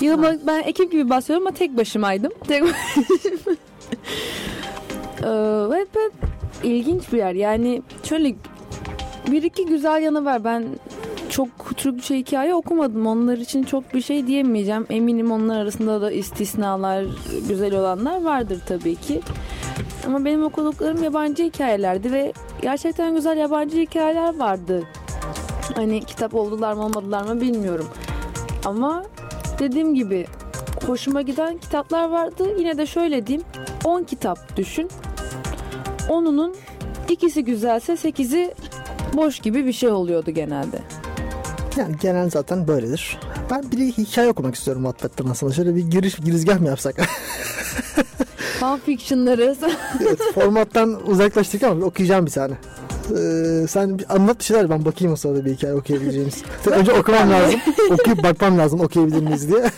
Yığılma, ben ekip gibi basıyorum ama tek başımaydım. Tek başıma. [LAUGHS] Ee, evet, evet, ilginç bir yer. Yani şöyle bir iki güzel yanı var. Ben çok Türkçe hikaye okumadım. Onlar için çok bir şey diyemeyeceğim. Eminim onlar arasında da istisnalar, güzel olanlar vardır tabii ki. Ama benim okuduklarım yabancı hikayelerdi ve gerçekten güzel yabancı hikayeler vardı. Hani kitap oldular mı olmadılar mı bilmiyorum. Ama dediğim gibi hoşuma giden kitaplar vardı. Yine de şöyle diyeyim. 10 kitap düşün. 10'unun ikisi güzelse 8'i boş gibi bir şey oluyordu genelde. Yani genel zaten böyledir. Ben bir de hikaye okumak istiyorum Wattpad'den aslında. Şöyle bir giriş girizgah mı yapsak? [LAUGHS] Fanfiction'ları evet, formattan uzaklaştık ama okuyacağım bir tane. Ee, sen bir anlat bir şeyler ben bakayım o sırada bir hikaye okuyabileceğimiz. Önce okumam lazım. Okuyup bakmam lazım okuyabilir miyiz diye.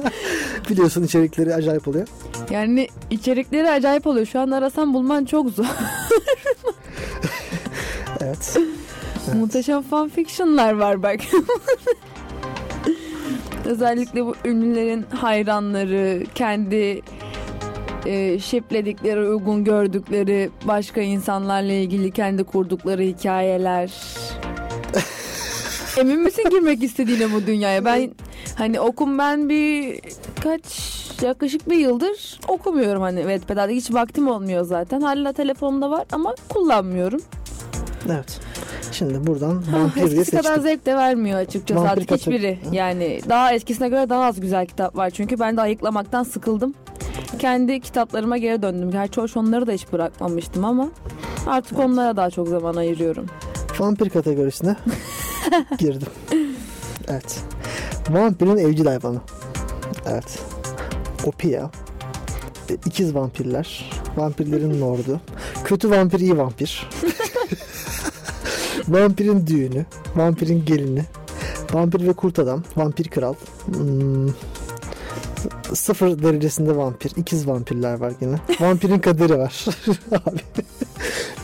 [LAUGHS] Biliyorsun içerikleri acayip oluyor. yani içerikleri acayip oluyor. Şu an arasam bulman çok zor. [LAUGHS] Evet. [LAUGHS] Muhteşem fanfictionlar var bak. [LAUGHS] Özellikle bu ünlülerin hayranları, kendi e, şipledikleri, uygun gördükleri başka insanlarla ilgili kendi kurdukları hikayeler. [LAUGHS] Emin misin girmek istediğine bu dünyaya? Ben hani okum ben bir kaç yaklaşık bir yıldır okumuyorum hani Wattpad'da hiç vaktim olmuyor zaten. Hala telefonumda var ama kullanmıyorum. Evet. Şimdi buradan vampir diye kadar zevk de vermiyor açıkçası Vampir artık kaçak- hiçbiri. Yani daha eskisine göre daha az güzel kitap var. Çünkü ben de ayıklamaktan sıkıldım. Kendi kitaplarıma geri döndüm. Gerçi hoş onları da hiç bırakmamıştım ama artık onlara daha çok zaman ayırıyorum. Vampir kategorisine [LAUGHS] girdim. Evet. Vampirin evcil hayvanı. Evet. Opia. E, İkiz vampirler. Vampirlerin lordu. Kötü vampir iyi vampir. [LAUGHS] Vampirin düğünü. Vampirin gelini. Vampir ve kurt adam. Vampir kral. Hmm. Sıfır derecesinde vampir. İkiz vampirler var yine. Vampirin kaderi var. [LAUGHS] Abi.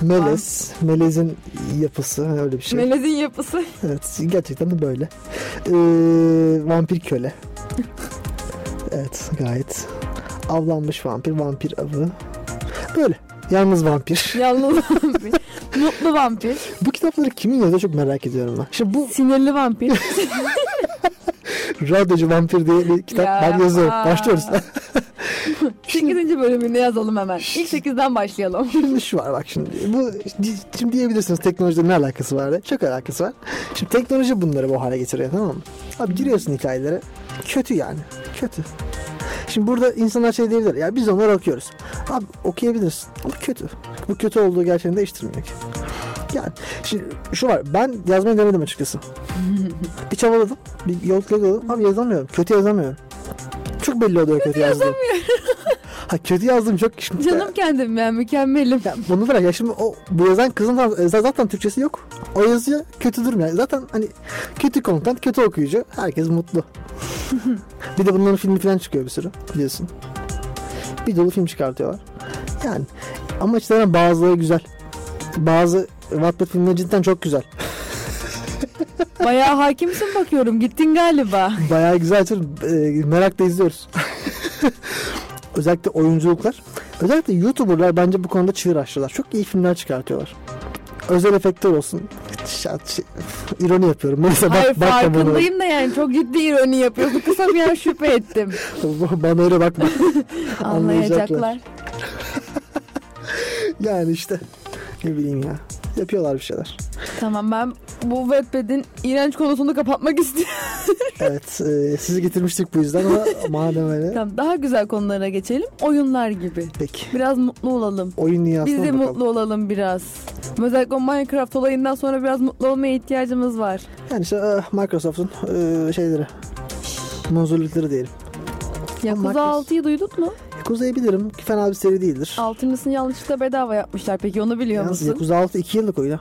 Melez. Melez'in yapısı öyle bir şey. Melez'in yapısı. Evet gerçekten de böyle. Ee, vampir köle. Evet gayet. Avlanmış vampir, vampir avı. Böyle. Yalnız vampir. Yalnız vampir. [LAUGHS] Mutlu vampir. Bu kitapları kimin yazıyor çok merak ediyorum ben. Şimdi bu Sinirli vampir. [LAUGHS] radyocu vampir diye bir kitap Ya, ben yazıyorum. Başlıyoruz. [LAUGHS] 8. bölümünde yazalım hemen. İlk 8'den başlayalım. Şimdi şu var bak şimdi. Bu şimdi diyebilirsiniz teknolojide ne alakası var diye. Çok alakası var. Şimdi teknoloji bunları bu hale getiriyor tamam mı? Abi giriyorsun hikayelere. Kötü yani. Kötü. Şimdi burada insanlar şey diyebilir. Ya biz onları okuyoruz. Abi okuyabilirsin. Ama kötü. Bu kötü olduğu gerçeğini değiştirmiyor ki. Yani şimdi şu var. Ben yazmayı denedim açıkçası. [LAUGHS] bir çabaladım. Bir yolculuk yolladım. Abi yazamıyorum. Kötü yazamıyorum. Çok belli oluyor kötü yazdığım. Ha kötü yazdım çok şimdi. Canım kendim ben mükemmelim. Ya bunu bırak ya şimdi o bu yazan kızın e, zaten Türkçesi yok. O yazıyor kötü durmuyor. Yani zaten hani kötü content, kötü okuyucu. Herkes mutlu. [LAUGHS] bir de bunların filmi falan çıkıyor bir sürü biliyorsun. Bir dolu film çıkartıyorlar. Yani ama işte bazıları güzel. Bazı Wattpad filmleri cidden çok güzel. [LAUGHS] Bayağı hakimsin bakıyorum. Gittin galiba. Bayağı güzel. E, merakla izliyoruz. [LAUGHS] Özellikle oyunculuklar. Özellikle YouTuber'lar bence bu konuda çığır açtılar. Çok iyi filmler çıkartıyorlar. Özel efektler olsun. [LAUGHS] İroni yapıyorum. Neyse bak, Hayır bakma bana. farkındayım da yani çok ciddi ironi yapıyorsun. Kısa bir an şüphe ettim. [LAUGHS] Bana öyle bakma. [LAUGHS] Anlayacaklar. yani işte ne bileyim ya. Yapıyorlar bir şeyler. Tamam ben bu Wattpad'in iğrenç konusunu kapatmak [LAUGHS] istiyorum. Evet. e, sizi getirmiştik bu yüzden ama [LAUGHS] madem öyle. tamam daha güzel konulara geçelim. Oyunlar gibi. Peki. Biraz mutlu olalım. Oyun dünyasına Biz de bakalım. mutlu olalım biraz. Özellikle o Minecraft olayından sonra biraz mutlu olmaya ihtiyacımız var. Yani işte e, Microsoft'un e, şeyleri. Muzurlukları diyelim. Yakuza Microsoft- 6'yı duyduk mu? Yakuza'yı ki Fena bir seri değildir. Altıncısını yanlışlıkla bedava yapmışlar. Peki onu biliyor Yalnız musun? Yakuza 6 2 yıllık oyun. ha.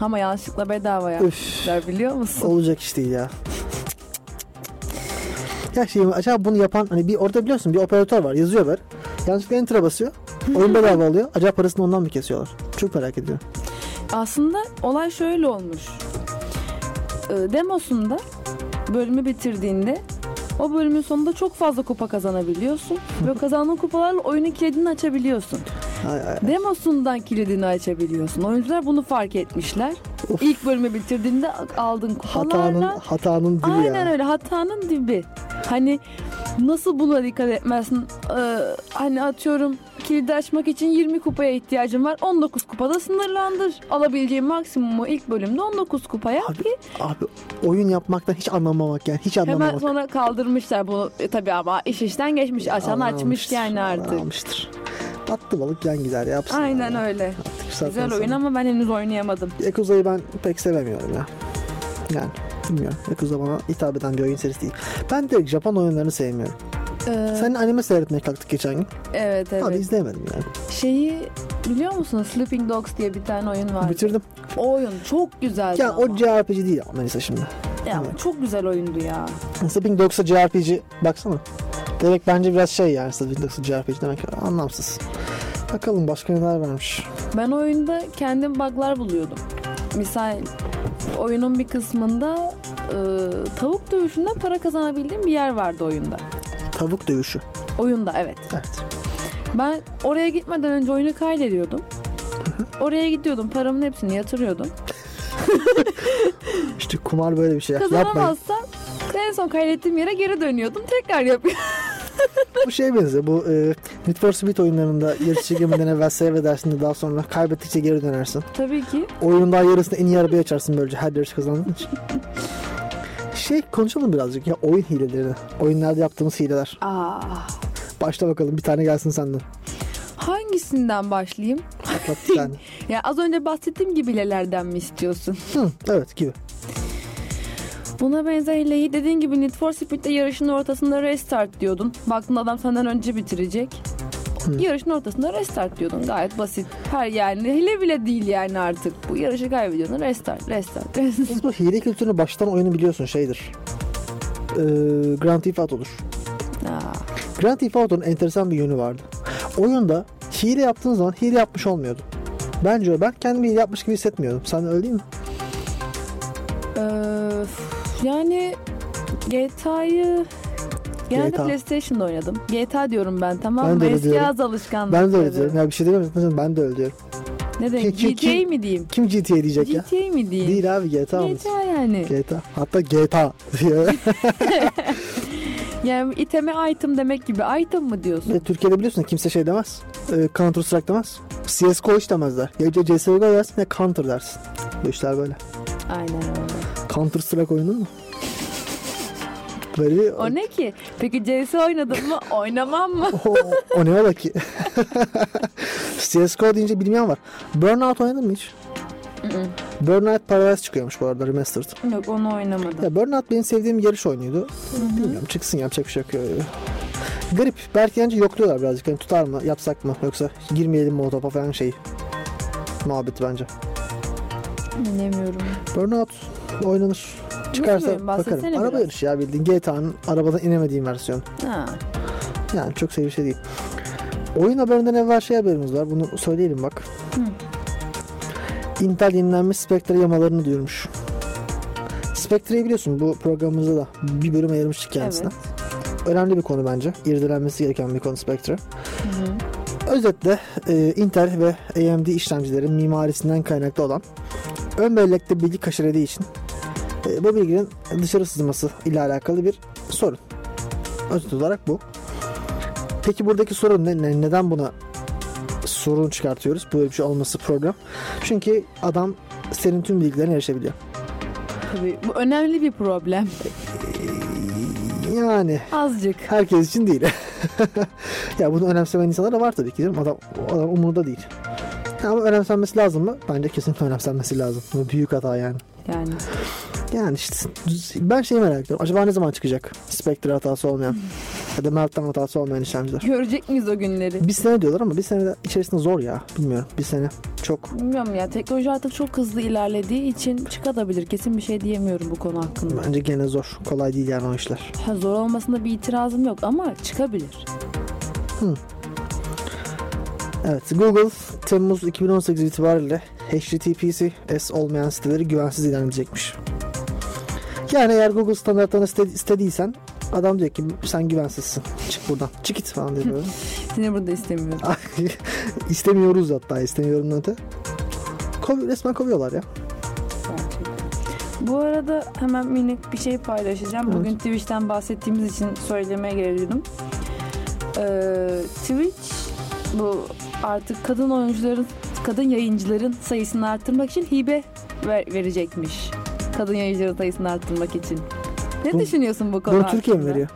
Ama yanlışlıkla bedava yapmışlar biliyor musun? Olacak iş değil ya. Ya şey acaba bunu yapan hani bir orada biliyorsun bir operatör var yazıyor böyle. Yanlışlıkla enter'a basıyor. Oyun bedava alıyor. Acaba parasını ondan mı kesiyorlar? Çok merak ediyorum. Aslında olay şöyle olmuş. Ee, demosunda bölümü bitirdiğinde o bölümün sonunda çok fazla kupa kazanabiliyorsun. ve kazandığın kupalarla oyunun kilidini açabiliyorsun. Demosundan kilidini açabiliyorsun. Oyuncular bunu fark etmişler. Of. İlk bölümü bitirdiğinde Hatanın, kupalarla hatanın dibi Aynen ya. öyle hatanın dibi. Hani nasıl buna dikkat etmezsin? Ee, hani atıyorum kilidi açmak için 20 kupaya ihtiyacım var. 19 kupada sınırlandır. Alabileceğim maksimumu ilk bölümde 19 kupaya Abi, ki abi oyun yapmaktan hiç anlamamak yani hiç hemen anlamamak. sonra kaldırmışlar bunu. E, tabii ama iş işten geçmiş. Açan açmış yani artık. Almıştır. Battı balık yan gider yapsın. Aynen ya. öyle. Artık Güzel oyun sana- ama ben henüz oynayamadım. Yakuza'yı ben pek sevemiyorum ya. Yani bilmiyorum. Yakuza bana hitap eden bir oyun serisi değil. Ben direkt Japon oyunlarını sevmiyorum. Ee, Sen anime seyretmeye kalktık geçen gün. evet evet. Abi izleyemedim yani. Şeyi biliyor musun? Sleeping Dogs diye bir tane oyun var. Bitirdim. O oyun çok güzeldi Ya ama. o JRPG değil ama Melisa şimdi. Ya Evet. çok güzel oyundu ya. Sleeping Dogs'a JRPG baksana. Direkt bence biraz şey yani Sleeping Dogs'a JRPG demek anlamsız. Bakalım başka neler varmış. Ben oyunda kendim bug'lar buluyordum. Misal oyunun bir kısmında e, tavuk dövüşünden para kazanabildiğim bir yer vardı oyunda. Tavuk dövüşü. Oyunda evet. Evet. Ben oraya gitmeden önce oyunu kaydediyordum. Oraya gidiyordum paramın hepsini yatırıyordum. [LAUGHS] İşte kumar böyle bir şey. Kazanamazsam en son kaydettiğim yere geri dönüyordum. Tekrar yapıyordum. [LAUGHS] Bu şeye benziyor. Bu e, Need for Speed oyunlarında yarışçı gemiden evvel save edersin de daha sonra kaybettikçe geri dönersin. Tabii ki. Oyunun daha yarısında en iyi arabayı açarsın böylece her yarışı kazandığın için. [LAUGHS] Şey konuşalım birazcık ya oyun hilelerini. Oyunlarda yaptığımız hileler. Aa, Başla bakalım bir tane gelsin senden. hangisinden başlayayım? Atlat bir tane. [LAUGHS] Ya az önce bahsettiğim gibilerden mi istiyorsun? Hı, evet gibi. Buna benzer hileyi dediğin gibi Need for Speed'de yarışın ortasında restart diyordun. Baktın adam senden önce bitirecek. Hı. Yarışın ortasında restart diyordun. Gayet basit. Her yani hile bile değil yani artık. Bu yarışı kaybediyorsun. Restart, restart, restart. Bu hile kültürünü baştan oyunu biliyorsun şeydir. Ee, Grand Theft Auto'dur. Aa, Grand Theft Auto'nun enteresan bir yönü vardı. Oyunda hile yaptığın zaman hile yapmış olmuyordu. Bence ben kendimi hile yapmış gibi hissetmiyordum. Sen öyle değil mi? Ee, yani GTA'yı genelde GTA. PlayStation'da oynadım. GTA diyorum ben tamam Ben mı? Eski diyorum. az alışkanlıkları. Ben de öyle diyorum. Ya bir şey demiyorum. Ben de öyle diyorum. Ne diyeyim? Kim- kim- GTA mi diyeyim? Kim GTA diyecek ya? GTA mi diyeyim? Değil abi GTA mı? GTA yani. GTA. Hatta GTA. Yani iteme item demek gibi. Item mı diyorsun? Ve Türkiye'de biliyorsun kimse şey demez. Ee, Counter Strike demez. CSGO hiç demezler. Ya CSGO dersin ya Counter dersin. Bu işler böyle. Aynen öyle. Counter Strike oyunun mu? Böyle bir... O ne ki? Peki CS oynadın mı? [LAUGHS] Oynamam mı? O, o ne ola ki? [LAUGHS] CSGO deyince bilmeyen var. Burnout oynadın mı hiç? Burnout Paradise çıkıyormuş bu arada Remastered. Yok onu oynamadım. Ya Burnout benim sevdiğim yarış oyunuydu. Bilmiyorum çıksın yapacak bir şey yok. Garip. Belki bence yokluyorlar birazcık. Hani tutar mı, yapsak mı yoksa girmeyelim mi o topa falan şey. Muhabbeti bence. Bilemiyorum. Burnout oynanır. Çıkarsa oyun? Bahsetsene bakarım. Araba biraz. yarışı ya bildiğin GTA'nın arabadan inemediğim versiyon. Ha. Yani çok sevdiğim şey değil. Oyun haberinden evvel şey haberimiz var. Bunu söyleyelim bak. Hı. Intel yenilenmiş Spectre yamalarını duyurmuş. Spectre'yi biliyorsun bu programımızda da bir bölüm ayırmıştık kendisine. Evet. Önemli bir konu bence. İrdelenmesi gereken bir konu Spectre. Hı hı. Özetle e, Intel ve AMD işlemcilerin mimarisinden kaynaklı olan ön bellekte bilgi kaşırediği için e, bu bilginin dışarı sızması ile alakalı bir sorun. Özet olarak bu. Peki buradaki sorun ne? Ne- Neden buna sorun çıkartıyoruz? Böyle bir şey olması problem. Çünkü adam senin tüm bilgilerine erişebiliyor. Tabii bu önemli bir problem. Yani Azıcık. herkes için değil. [LAUGHS] ya bunu önemsemeyen insanlar da var tabii ki. Mi? Adam, adam umurunda değil. Ama önemsenmesi lazım mı? Bence kesinlikle önemsenmesi lazım. Bu büyük hata yani. Yani. Yani işte ben şeyi merak ediyorum. Acaba ne zaman çıkacak? Spectre hatası olmayan [LAUGHS] ya da Meltdown hatası olmayan işlemciler. Görecek miyiz o günleri? Bir sene diyorlar ama bir sene de içerisinde zor ya. Bilmiyorum. Bir sene çok. Bilmiyorum ya teknoloji artık çok hızlı ilerlediği için çıkabilir. Kesin bir şey diyemiyorum bu konu hakkında. Bence gene zor. Kolay değil yani o işler. Ha, zor olmasında bir itirazım yok ama çıkabilir. Evet Google Temmuz 2018 itibariyle HTTPS olmayan siteleri güvensiz ilan edecekmiş. Yani eğer Google standartlarını iste- istediysen adam diyor ki sen güvensizsin. Çık buradan. Çık git falan diyor böyle. [LAUGHS] Seni burada istemiyorum. İstemiyoruz hatta istemiyorum öte. Kov resmen kovuyorlar ya. Bu arada hemen minik bir şey paylaşacağım. Evet. Bugün Twitch'ten bahsettiğimiz için söylemeye geliyordum. Ee, Twitch bu artık kadın oyuncuların, kadın yayıncıların sayısını arttırmak için hibe ver- verecekmiş. Kadın yayıncıların sayısını arttırmak için. Ne Bu- düşünüyorsun bu konu Bunu Türkiye mi veriyor?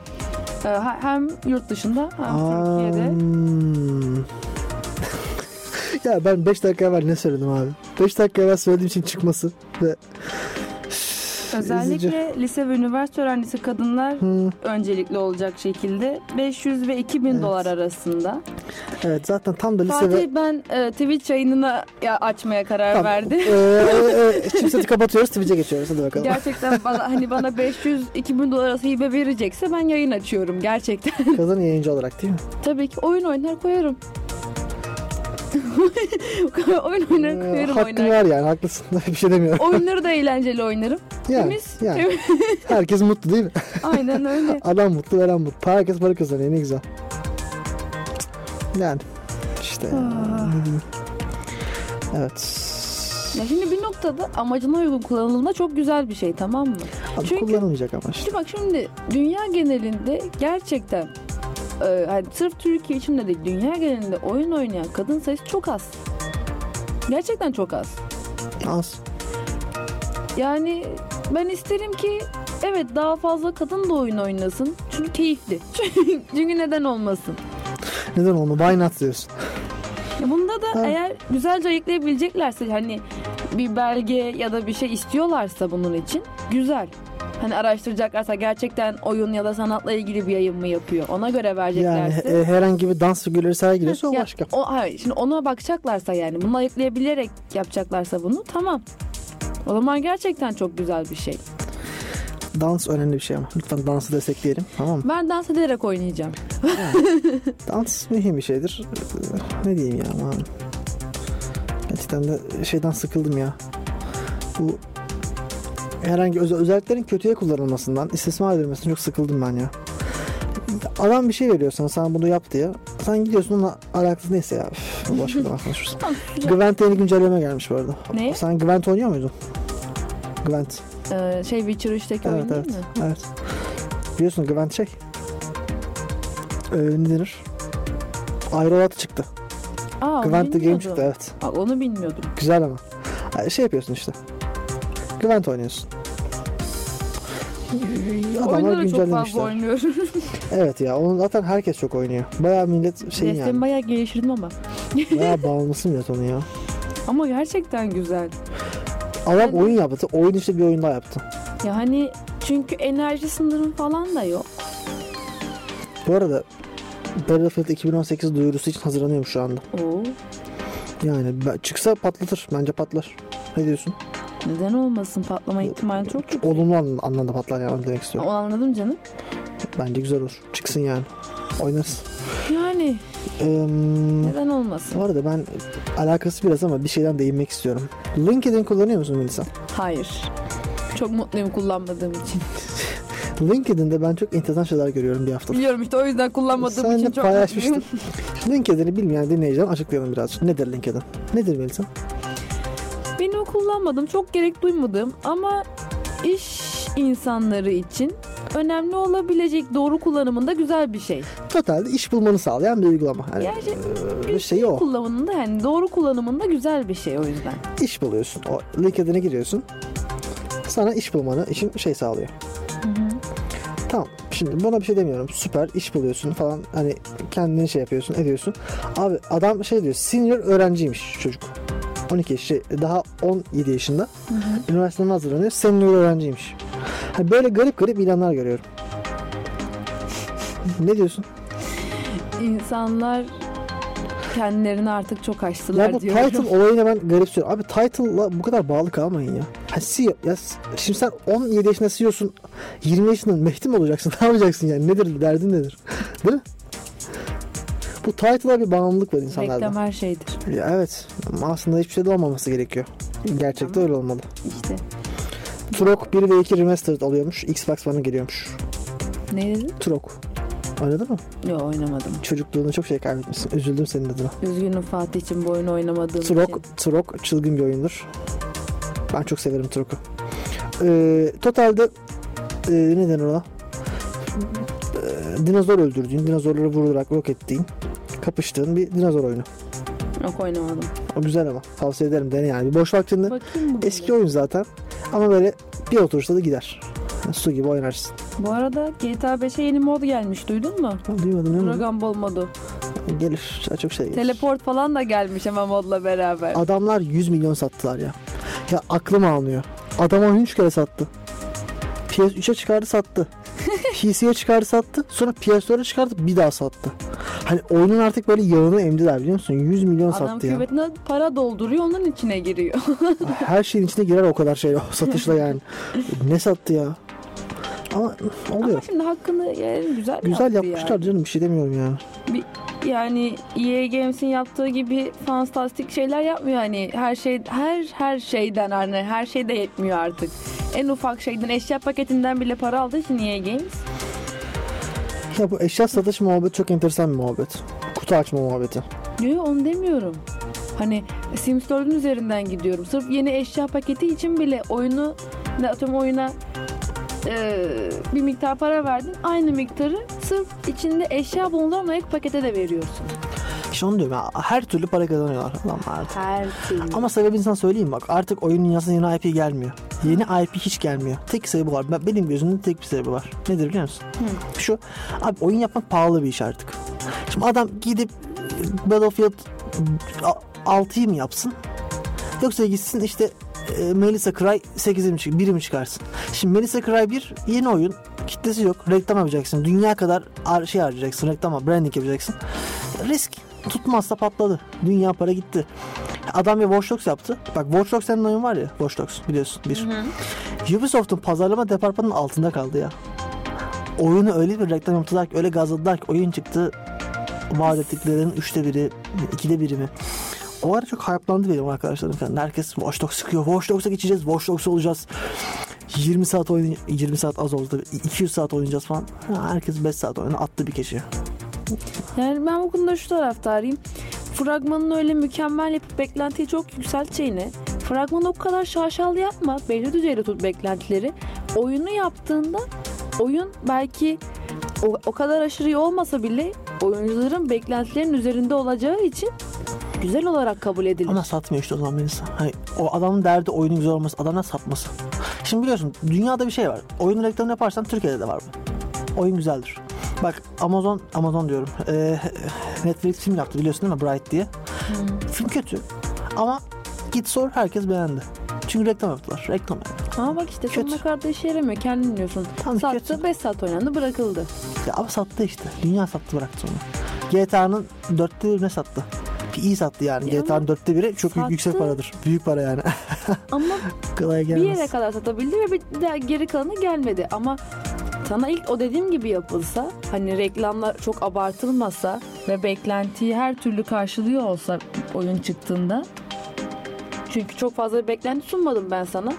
Ee, hem yurt dışında hem Türkiye'de. Hmm. [LAUGHS] ya ben 5 dakika evvel ne söyledim abi? 5 dakika evvel söylediğim için çıkması ve Özellikle lise ve üniversite öğrencisi kadınlar Hmm, öncelikli olacak şekilde 500 ve 2000 Evet. dolar arasında. evet zaten tam da lise Fatih ve ben e, Twitch yayınını ya, açmaya karar Tamam. verdi. Ee, e, e, chipset'i kapatıyoruz Twitch'e geçiyoruz hadi bakalım. Gerçekten bana hani bana 500 2000 dolar arası hibe verecekse ben yayın açıyorum gerçekten. Kadın yayıncı olarak değil mi? Tabii ki oyun oynar koyarım. [LAUGHS] oyun oynar Ee, koyarım hakkın oynar. var yani haklısın. [LAUGHS] bir şey demiyorum. Oyunları da eğlenceli oynarım. Yani, Temiz. yani. Temiz. [LAUGHS] Herkes mutlu değil mi? Aynen öyle. Adam mutlu veren mutlu. Herkes para kazanıyor ne güzel. Yani işte. Ah. Evet. Ya şimdi bir noktada amacına uygun kullanıldığında çok güzel bir şey tamam mı? Abi Çünkü- kullanılmayacak ama işte. Şimdi bak şimdi dünya genelinde gerçekten e, hani sırf Türkiye için de değil dünya genelinde oyun oynayan kadın sayısı çok az. Gerçekten çok az. Az. Yani ben isterim ki evet daha fazla kadın da oyun oynasın. Çünkü keyifli. [LAUGHS] Çünkü neden olmasın? Neden olma? Why not diyorsun. Ya bunda da Ha. eğer güzelce ayıklayabileceklerse hani bir belge ya da bir şey istiyorlarsa bunun için güzel. Hani araştıracaklarsa gerçekten oyun ya da sanatla ilgili bir yayın mı yapıyor? Ona göre Yani vereceklerse. e, herhangi bir dans figürleri sergiliyorsa o Ya, başka. O, hayır, şimdi ona bakacaklarsa yani bunu ayıklayabilerek yapacaklarsa bunu tamam. O zaman gerçekten çok güzel bir şey. Dans önemli bir şey ama. Lütfen dansı destekleyelim. Tamam mı? Ben dans ederek oynayacağım. [LAUGHS] Dans mühim bir şeydir. Ne diyeyim ya aman. Gerçekten de şeyden sıkıldım ya. Bu herhangi özel, özelliklerin kötüye kullanılmasından, istismar edilmesinden çok sıkıldım ben ya. Adam bir şey veriyor sana, sen bunu yap diye. Sen gidiyorsun onunla alakası neyse ya. Üf, bu başka zaman konuşuruz. [LAUGHS] Gwent yeni güncelleme gelmiş bu arada. Ne? Sen Gwent oynuyor muydun? Gwent. Ee, şey Witcher 3'teki Evet oyun değil evet. mi? Evet. Biliyorsun Gwent şey. Ee, ne denir? Aerolat çıktı. Aa, Gwent the Game çıktı evet. Bak, onu bilmiyordum. Güzel ama. Yani şey yapıyorsun işte. Gwent oynuyorsun. Adamlar Oyunda da çok fazla oynuyorum. [LAUGHS] Evet ya onu zaten herkes çok oynuyor. Bayağı millet şey Destemi yani. bayağı geliştirdim ama. Bayağı [LAUGHS] bağımlısı millet onu ya. Ama gerçekten güzel. Adam Ben- oyun yaptı. Oyun işte bir oyun daha yaptı. Ya hani çünkü enerji sınırın falan da yok. Bu arada Battlefield 2018 duyurusu için hazırlanıyorum şu anda. Oo, Yani çıksa patlatır. Bence patlar. Ne diyorsun? Neden olmasın? Patlama ihtimali çok yüksek. Olumlu an- anlamda patlar yani onu demek istiyorum. O anladım canım. Bence güzel olur. Çıksın yani. Oynarız. Yani Ee, neden olmasın? bu arada ben alakası biraz ama bir şeyden değinmek istiyorum. LinkedIn kullanıyor musun Melisa? Hayır. Çok mutluyum kullanmadığım için. [LAUGHS] LinkedIn'de ben çok enteresan şeyler görüyorum bir hafta. Biliyorum işte o yüzden kullanmadığım Sen için çok mutluyum. [LAUGHS] LinkedIn'i bilmeyen dinleyicilerim açıklayalım birazcık. Nedir LinkedIn? Nedir Melisa? Kullanmadım, çok gerek duymadım ama iş insanları için önemli olabilecek doğru kullanımında güzel bir şey. Totalde iş bulmanı sağlayan bir uygulama. Yani, Gerçi e, şeyi o. kullanımında yani doğru kullanımında güzel bir şey o yüzden. İş buluyorsun. O LinkedIn'e giriyorsun. Sana iş bulmanı için şey sağlıyor. Tamam. Şimdi buna bir şey demiyorum. Süper iş buluyorsun falan. Hani kendini şey yapıyorsun, ediyorsun. Abi adam şey diyor. Senior öğrenciymiş çocuk. 12 yaş, şey, daha 17 yaşında. Üniversiteden hazırlanıyor. Senior öğrenciymiş. Hani böyle garip garip ilanlar görüyorum. Ne diyorsun? İnsanlar kendilerini artık çok açtılar Ya bu diyorum. title olayına ben garipsiyorum. Abi title'la bu kadar bağlı kalmayın ya. Ha CEO, ya şimdi sen 17 yaşında CEO'sun, 20 yaşında Mehdi mi olacaksın? [LAUGHS] Ne yapacaksın yani? Nedir, derdin nedir? Değil mi? Bu title'a bir bağımlılık var insanlarda. Reklam her şeydir. Ya evet. Ama aslında hiçbir şey de olmaması gerekiyor. Gerçekte öyle olmalı. İşte. Turok 1 ve 2 Remastered alıyormuş. Xbox One'a geliyormuş. Ne dedin? Turok. Oynadın mı? Yok oynamadım. Çocukluğunda çok şey kaybetmişsin. Üzüldüm senin adına. Üzgünüm Fatih için bu oyunu oynamadığım Turok, için. Turok çılgın bir oyundur. Ben çok severim Turok'u. Ee, totalde e, ne denir ona? Dinozor öldürdüğün, dinozorları vurarak yok ettiğin, kapıştığın bir dinozor oyunu. Yok oynamadım. O güzel ama. Tavsiye ederim dene yani. Bir boş vaktinde Bakayım bu. eski oyun zaten. Ama böyle bir oturuşta da gider. Su gibi oynarsın. Bu arada GTA 5'e yeni mod gelmiş duydun mu? Ha, Duymadım? Dragon Ball modu. Gelir. Çok şey gelir. Teleport falan da gelmiş ama modla beraber. Adamlar 100 milyon sattılar ya. Ya aklım almıyor. Adam oyunu 3 kere sattı. PS3'e çıkardı sattı. PC'ye çıkardı sattı. Sonra PS4'e çıkardı bir daha sattı. Hani oyunun artık böyle yağını emdiler biliyor musun? 100 milyon Adam sattı ya. küvetine para dolduruyor onun içine giriyor. Her şeyin içine girer o kadar şey o satışla yani. [LAUGHS] ne sattı ya? Ama oluyor. ama şimdi hakkını yani güzel, Güzel yapmışlar yani. canım bir şey demiyorum yani. Yani EA Games'in yaptığı gibi fantastik şeyler yapmıyor hani her şey her her şeyden hani her şey de yetmiyor artık. En ufak şeyden eşya paketinden bile para aldığı için EA Games. Ya bu eşya satış muhabbeti çok enteresan bir muhabbet. Kutu açma muhabbeti. Yok onu demiyorum. Hani Sims 4'ün üzerinden gidiyorum. Sırf yeni eşya paketi için bile oyunu ne atıyorum oyuna eee, bir miktar para verdin. Aynı miktarı sırf içinde eşya bulunduran ek pakete de veriyorsun. İşte onu diyorum ya her türlü para kazanıyorlar adamlar artık. Her türlü. Ama sebebini sana söyleyeyim bak artık oyun dünyasına yeni IP gelmiyor. Yeni IP hiç gelmiyor. Tek sebebi var. Ben- Benim gözümde tek bir sebebi var. Nedir biliyor musun? Şu abi oyun yapmak pahalı bir iş artık. Şimdi adam gidip e, Battlefield 6'yı mı yapsın? Yoksa gitsin işte e, Melissa Cry 8'i mi, çık- 1'i mi çıkarsın? Şimdi Melissa Cry 1 yeni oyun. Kitlesi yok. Reklam yapacaksın. Dünya kadar ar- şey harcayacaksın. Reklama, branding yapacaksın. Risk. Tutmazsa patladı. Dünya para gitti. Adam bir Watch Dogs yaptı. Bak Watch Dogs senin oyun var ya. Watch Dogs biliyorsun. Bir. Ubisoft'un pazarlama departmanının altında kaldı ya. Oyunu öyle bir reklam yaptılar ki öyle gazladılar ki oyun çıktı. Vaat ettiklerinin üçte biri, ikide biri mi? O ara çok hype'landı benim arkadaşlarım falan. Herkes Watch Dogs sıkıyor. Watch Dogs'a geçeceğiz. Watch Dogs olacağız. 20 saat oyun 20 saat az oldu tabii. 200 saat oynayacağız falan. Herkes 5 saat oyunu attı bir kişi. Yani ben bu konuda şu taraftarıyım. Fragmanın öyle mükemmel yapıp beklentiyi çok yükselteceğine fragmanı o kadar şaşalı yapma. Belli düzeyde tut beklentileri. Oyunu yaptığında oyun belki o, o kadar aşırı olmasa bile oyuncuların beklentilerin üzerinde olacağı için güzel olarak kabul edilir. Ama satmıyor işte o zaman birisi. Hani o adamın derdi oyunun güzel olması, adamlar satması. Şimdi biliyorsun dünyada bir şey var. Oyunun reklamını yaparsan Türkiye'de de var bu. Oyun güzeldir. Bak Amazon, Amazon diyorum. Ee, Netflix film yaptı biliyorsun değil mi? Bright diye. Film kötü. Ama git sor herkes beğendi. Çünkü reklam yaptılar. Reklam yani. Ama bak işte Kötü. sonuna kadar da işe yaramıyor. Kendin biliyorsun. Tamam, Sattı kötü. 5 saat oynandı bırakıldı. Ya ama sattı işte. Dünya sattı bıraktı onu. GTA'nın dörtte birine sattı. İyi sattı yani. Ya GTA'nın dörtte biri çok büyük yüksek sattı. paradır. Büyük para yani. [LAUGHS] Ama [LAUGHS] Kolay bir gelmez. yere kadar satabildi ve bir de geri kalanı gelmedi. Ama sana ilk o dediğim gibi yapılsa hani reklamlar çok abartılmasa ve beklentiyi her türlü karşılıyor olsa oyun çıktığında çünkü çok fazla bir beklenti sunmadım ben sana.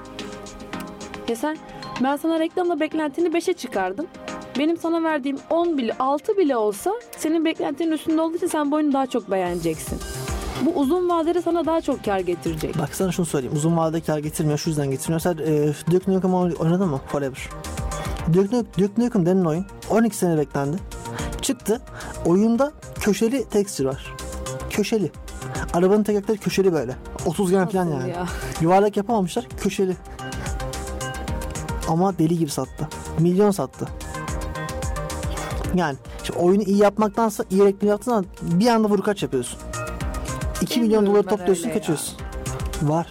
Ya sen ben sana reklamla beklentini 5'e çıkardım. Benim sana verdiğim 10 bile 6 bile olsa senin beklentinin üstünde olduğu için sen bu oyunu daha çok beğeneceksin. Bu uzun vadede sana daha çok kar getirecek. Bak sana şunu söyleyeyim. Uzun vadede kar getirmiyor. Şu yüzden getirmiyor. Sen e, Duke Nukem oyn- oynadın mı? Forever. Duke, Nukem, Duke Nukem denen oyun 12 sene beklendi. Çıktı. Oyunda köşeli texture var. Köşeli. Arabanın tekerlekleri köşeli böyle. 30 gen falan yani. ya? [LAUGHS] Yuvarlak yapamamışlar. Köşeli. Ama deli gibi sattı. Milyon sattı. Yani şimdi oyunu iyi yapmaktansa iyi reklam yaptığın zaman bir anda vur kaç yapıyorsun. 2 milyon doları topluyorsun kaçıyorsun. Var.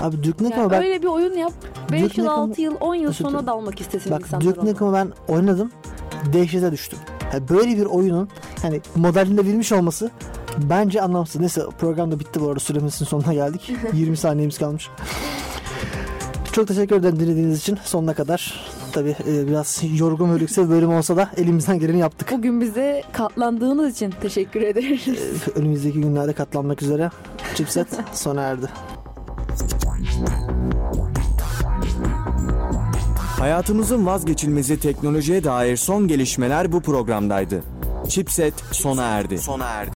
Abi Duke Yani Nukem'ı ben, öyle bir oyun yap. 5 Duke yıl, Nukem- 6 yıl, 10 yıl sonra dalmak istesin bak insanlar Duke. Nukem'ı ben oynadım. Dehşete düştüm. Yani böyle bir oyunun hani modelinde bilmiş olması bence anlamsız. Neyse program da bitti bu arada süremizin sonuna geldik. [LAUGHS] 20 saniyemiz kalmış. Çok teşekkür ederim dinlediğiniz için sonuna kadar. Tabi biraz yorgun ve lükse bir bölüm olsa da elimizden geleni yaptık. Bugün bize katlandığınız için teşekkür ederiz. E, Önümüzdeki günlerde katlanmak üzere. Chipset [LAUGHS] sona erdi. Hayatımızın vazgeçilmezi teknolojiye dair son gelişmeler bu programdaydı. Chipset sona erdi. Sona erdi.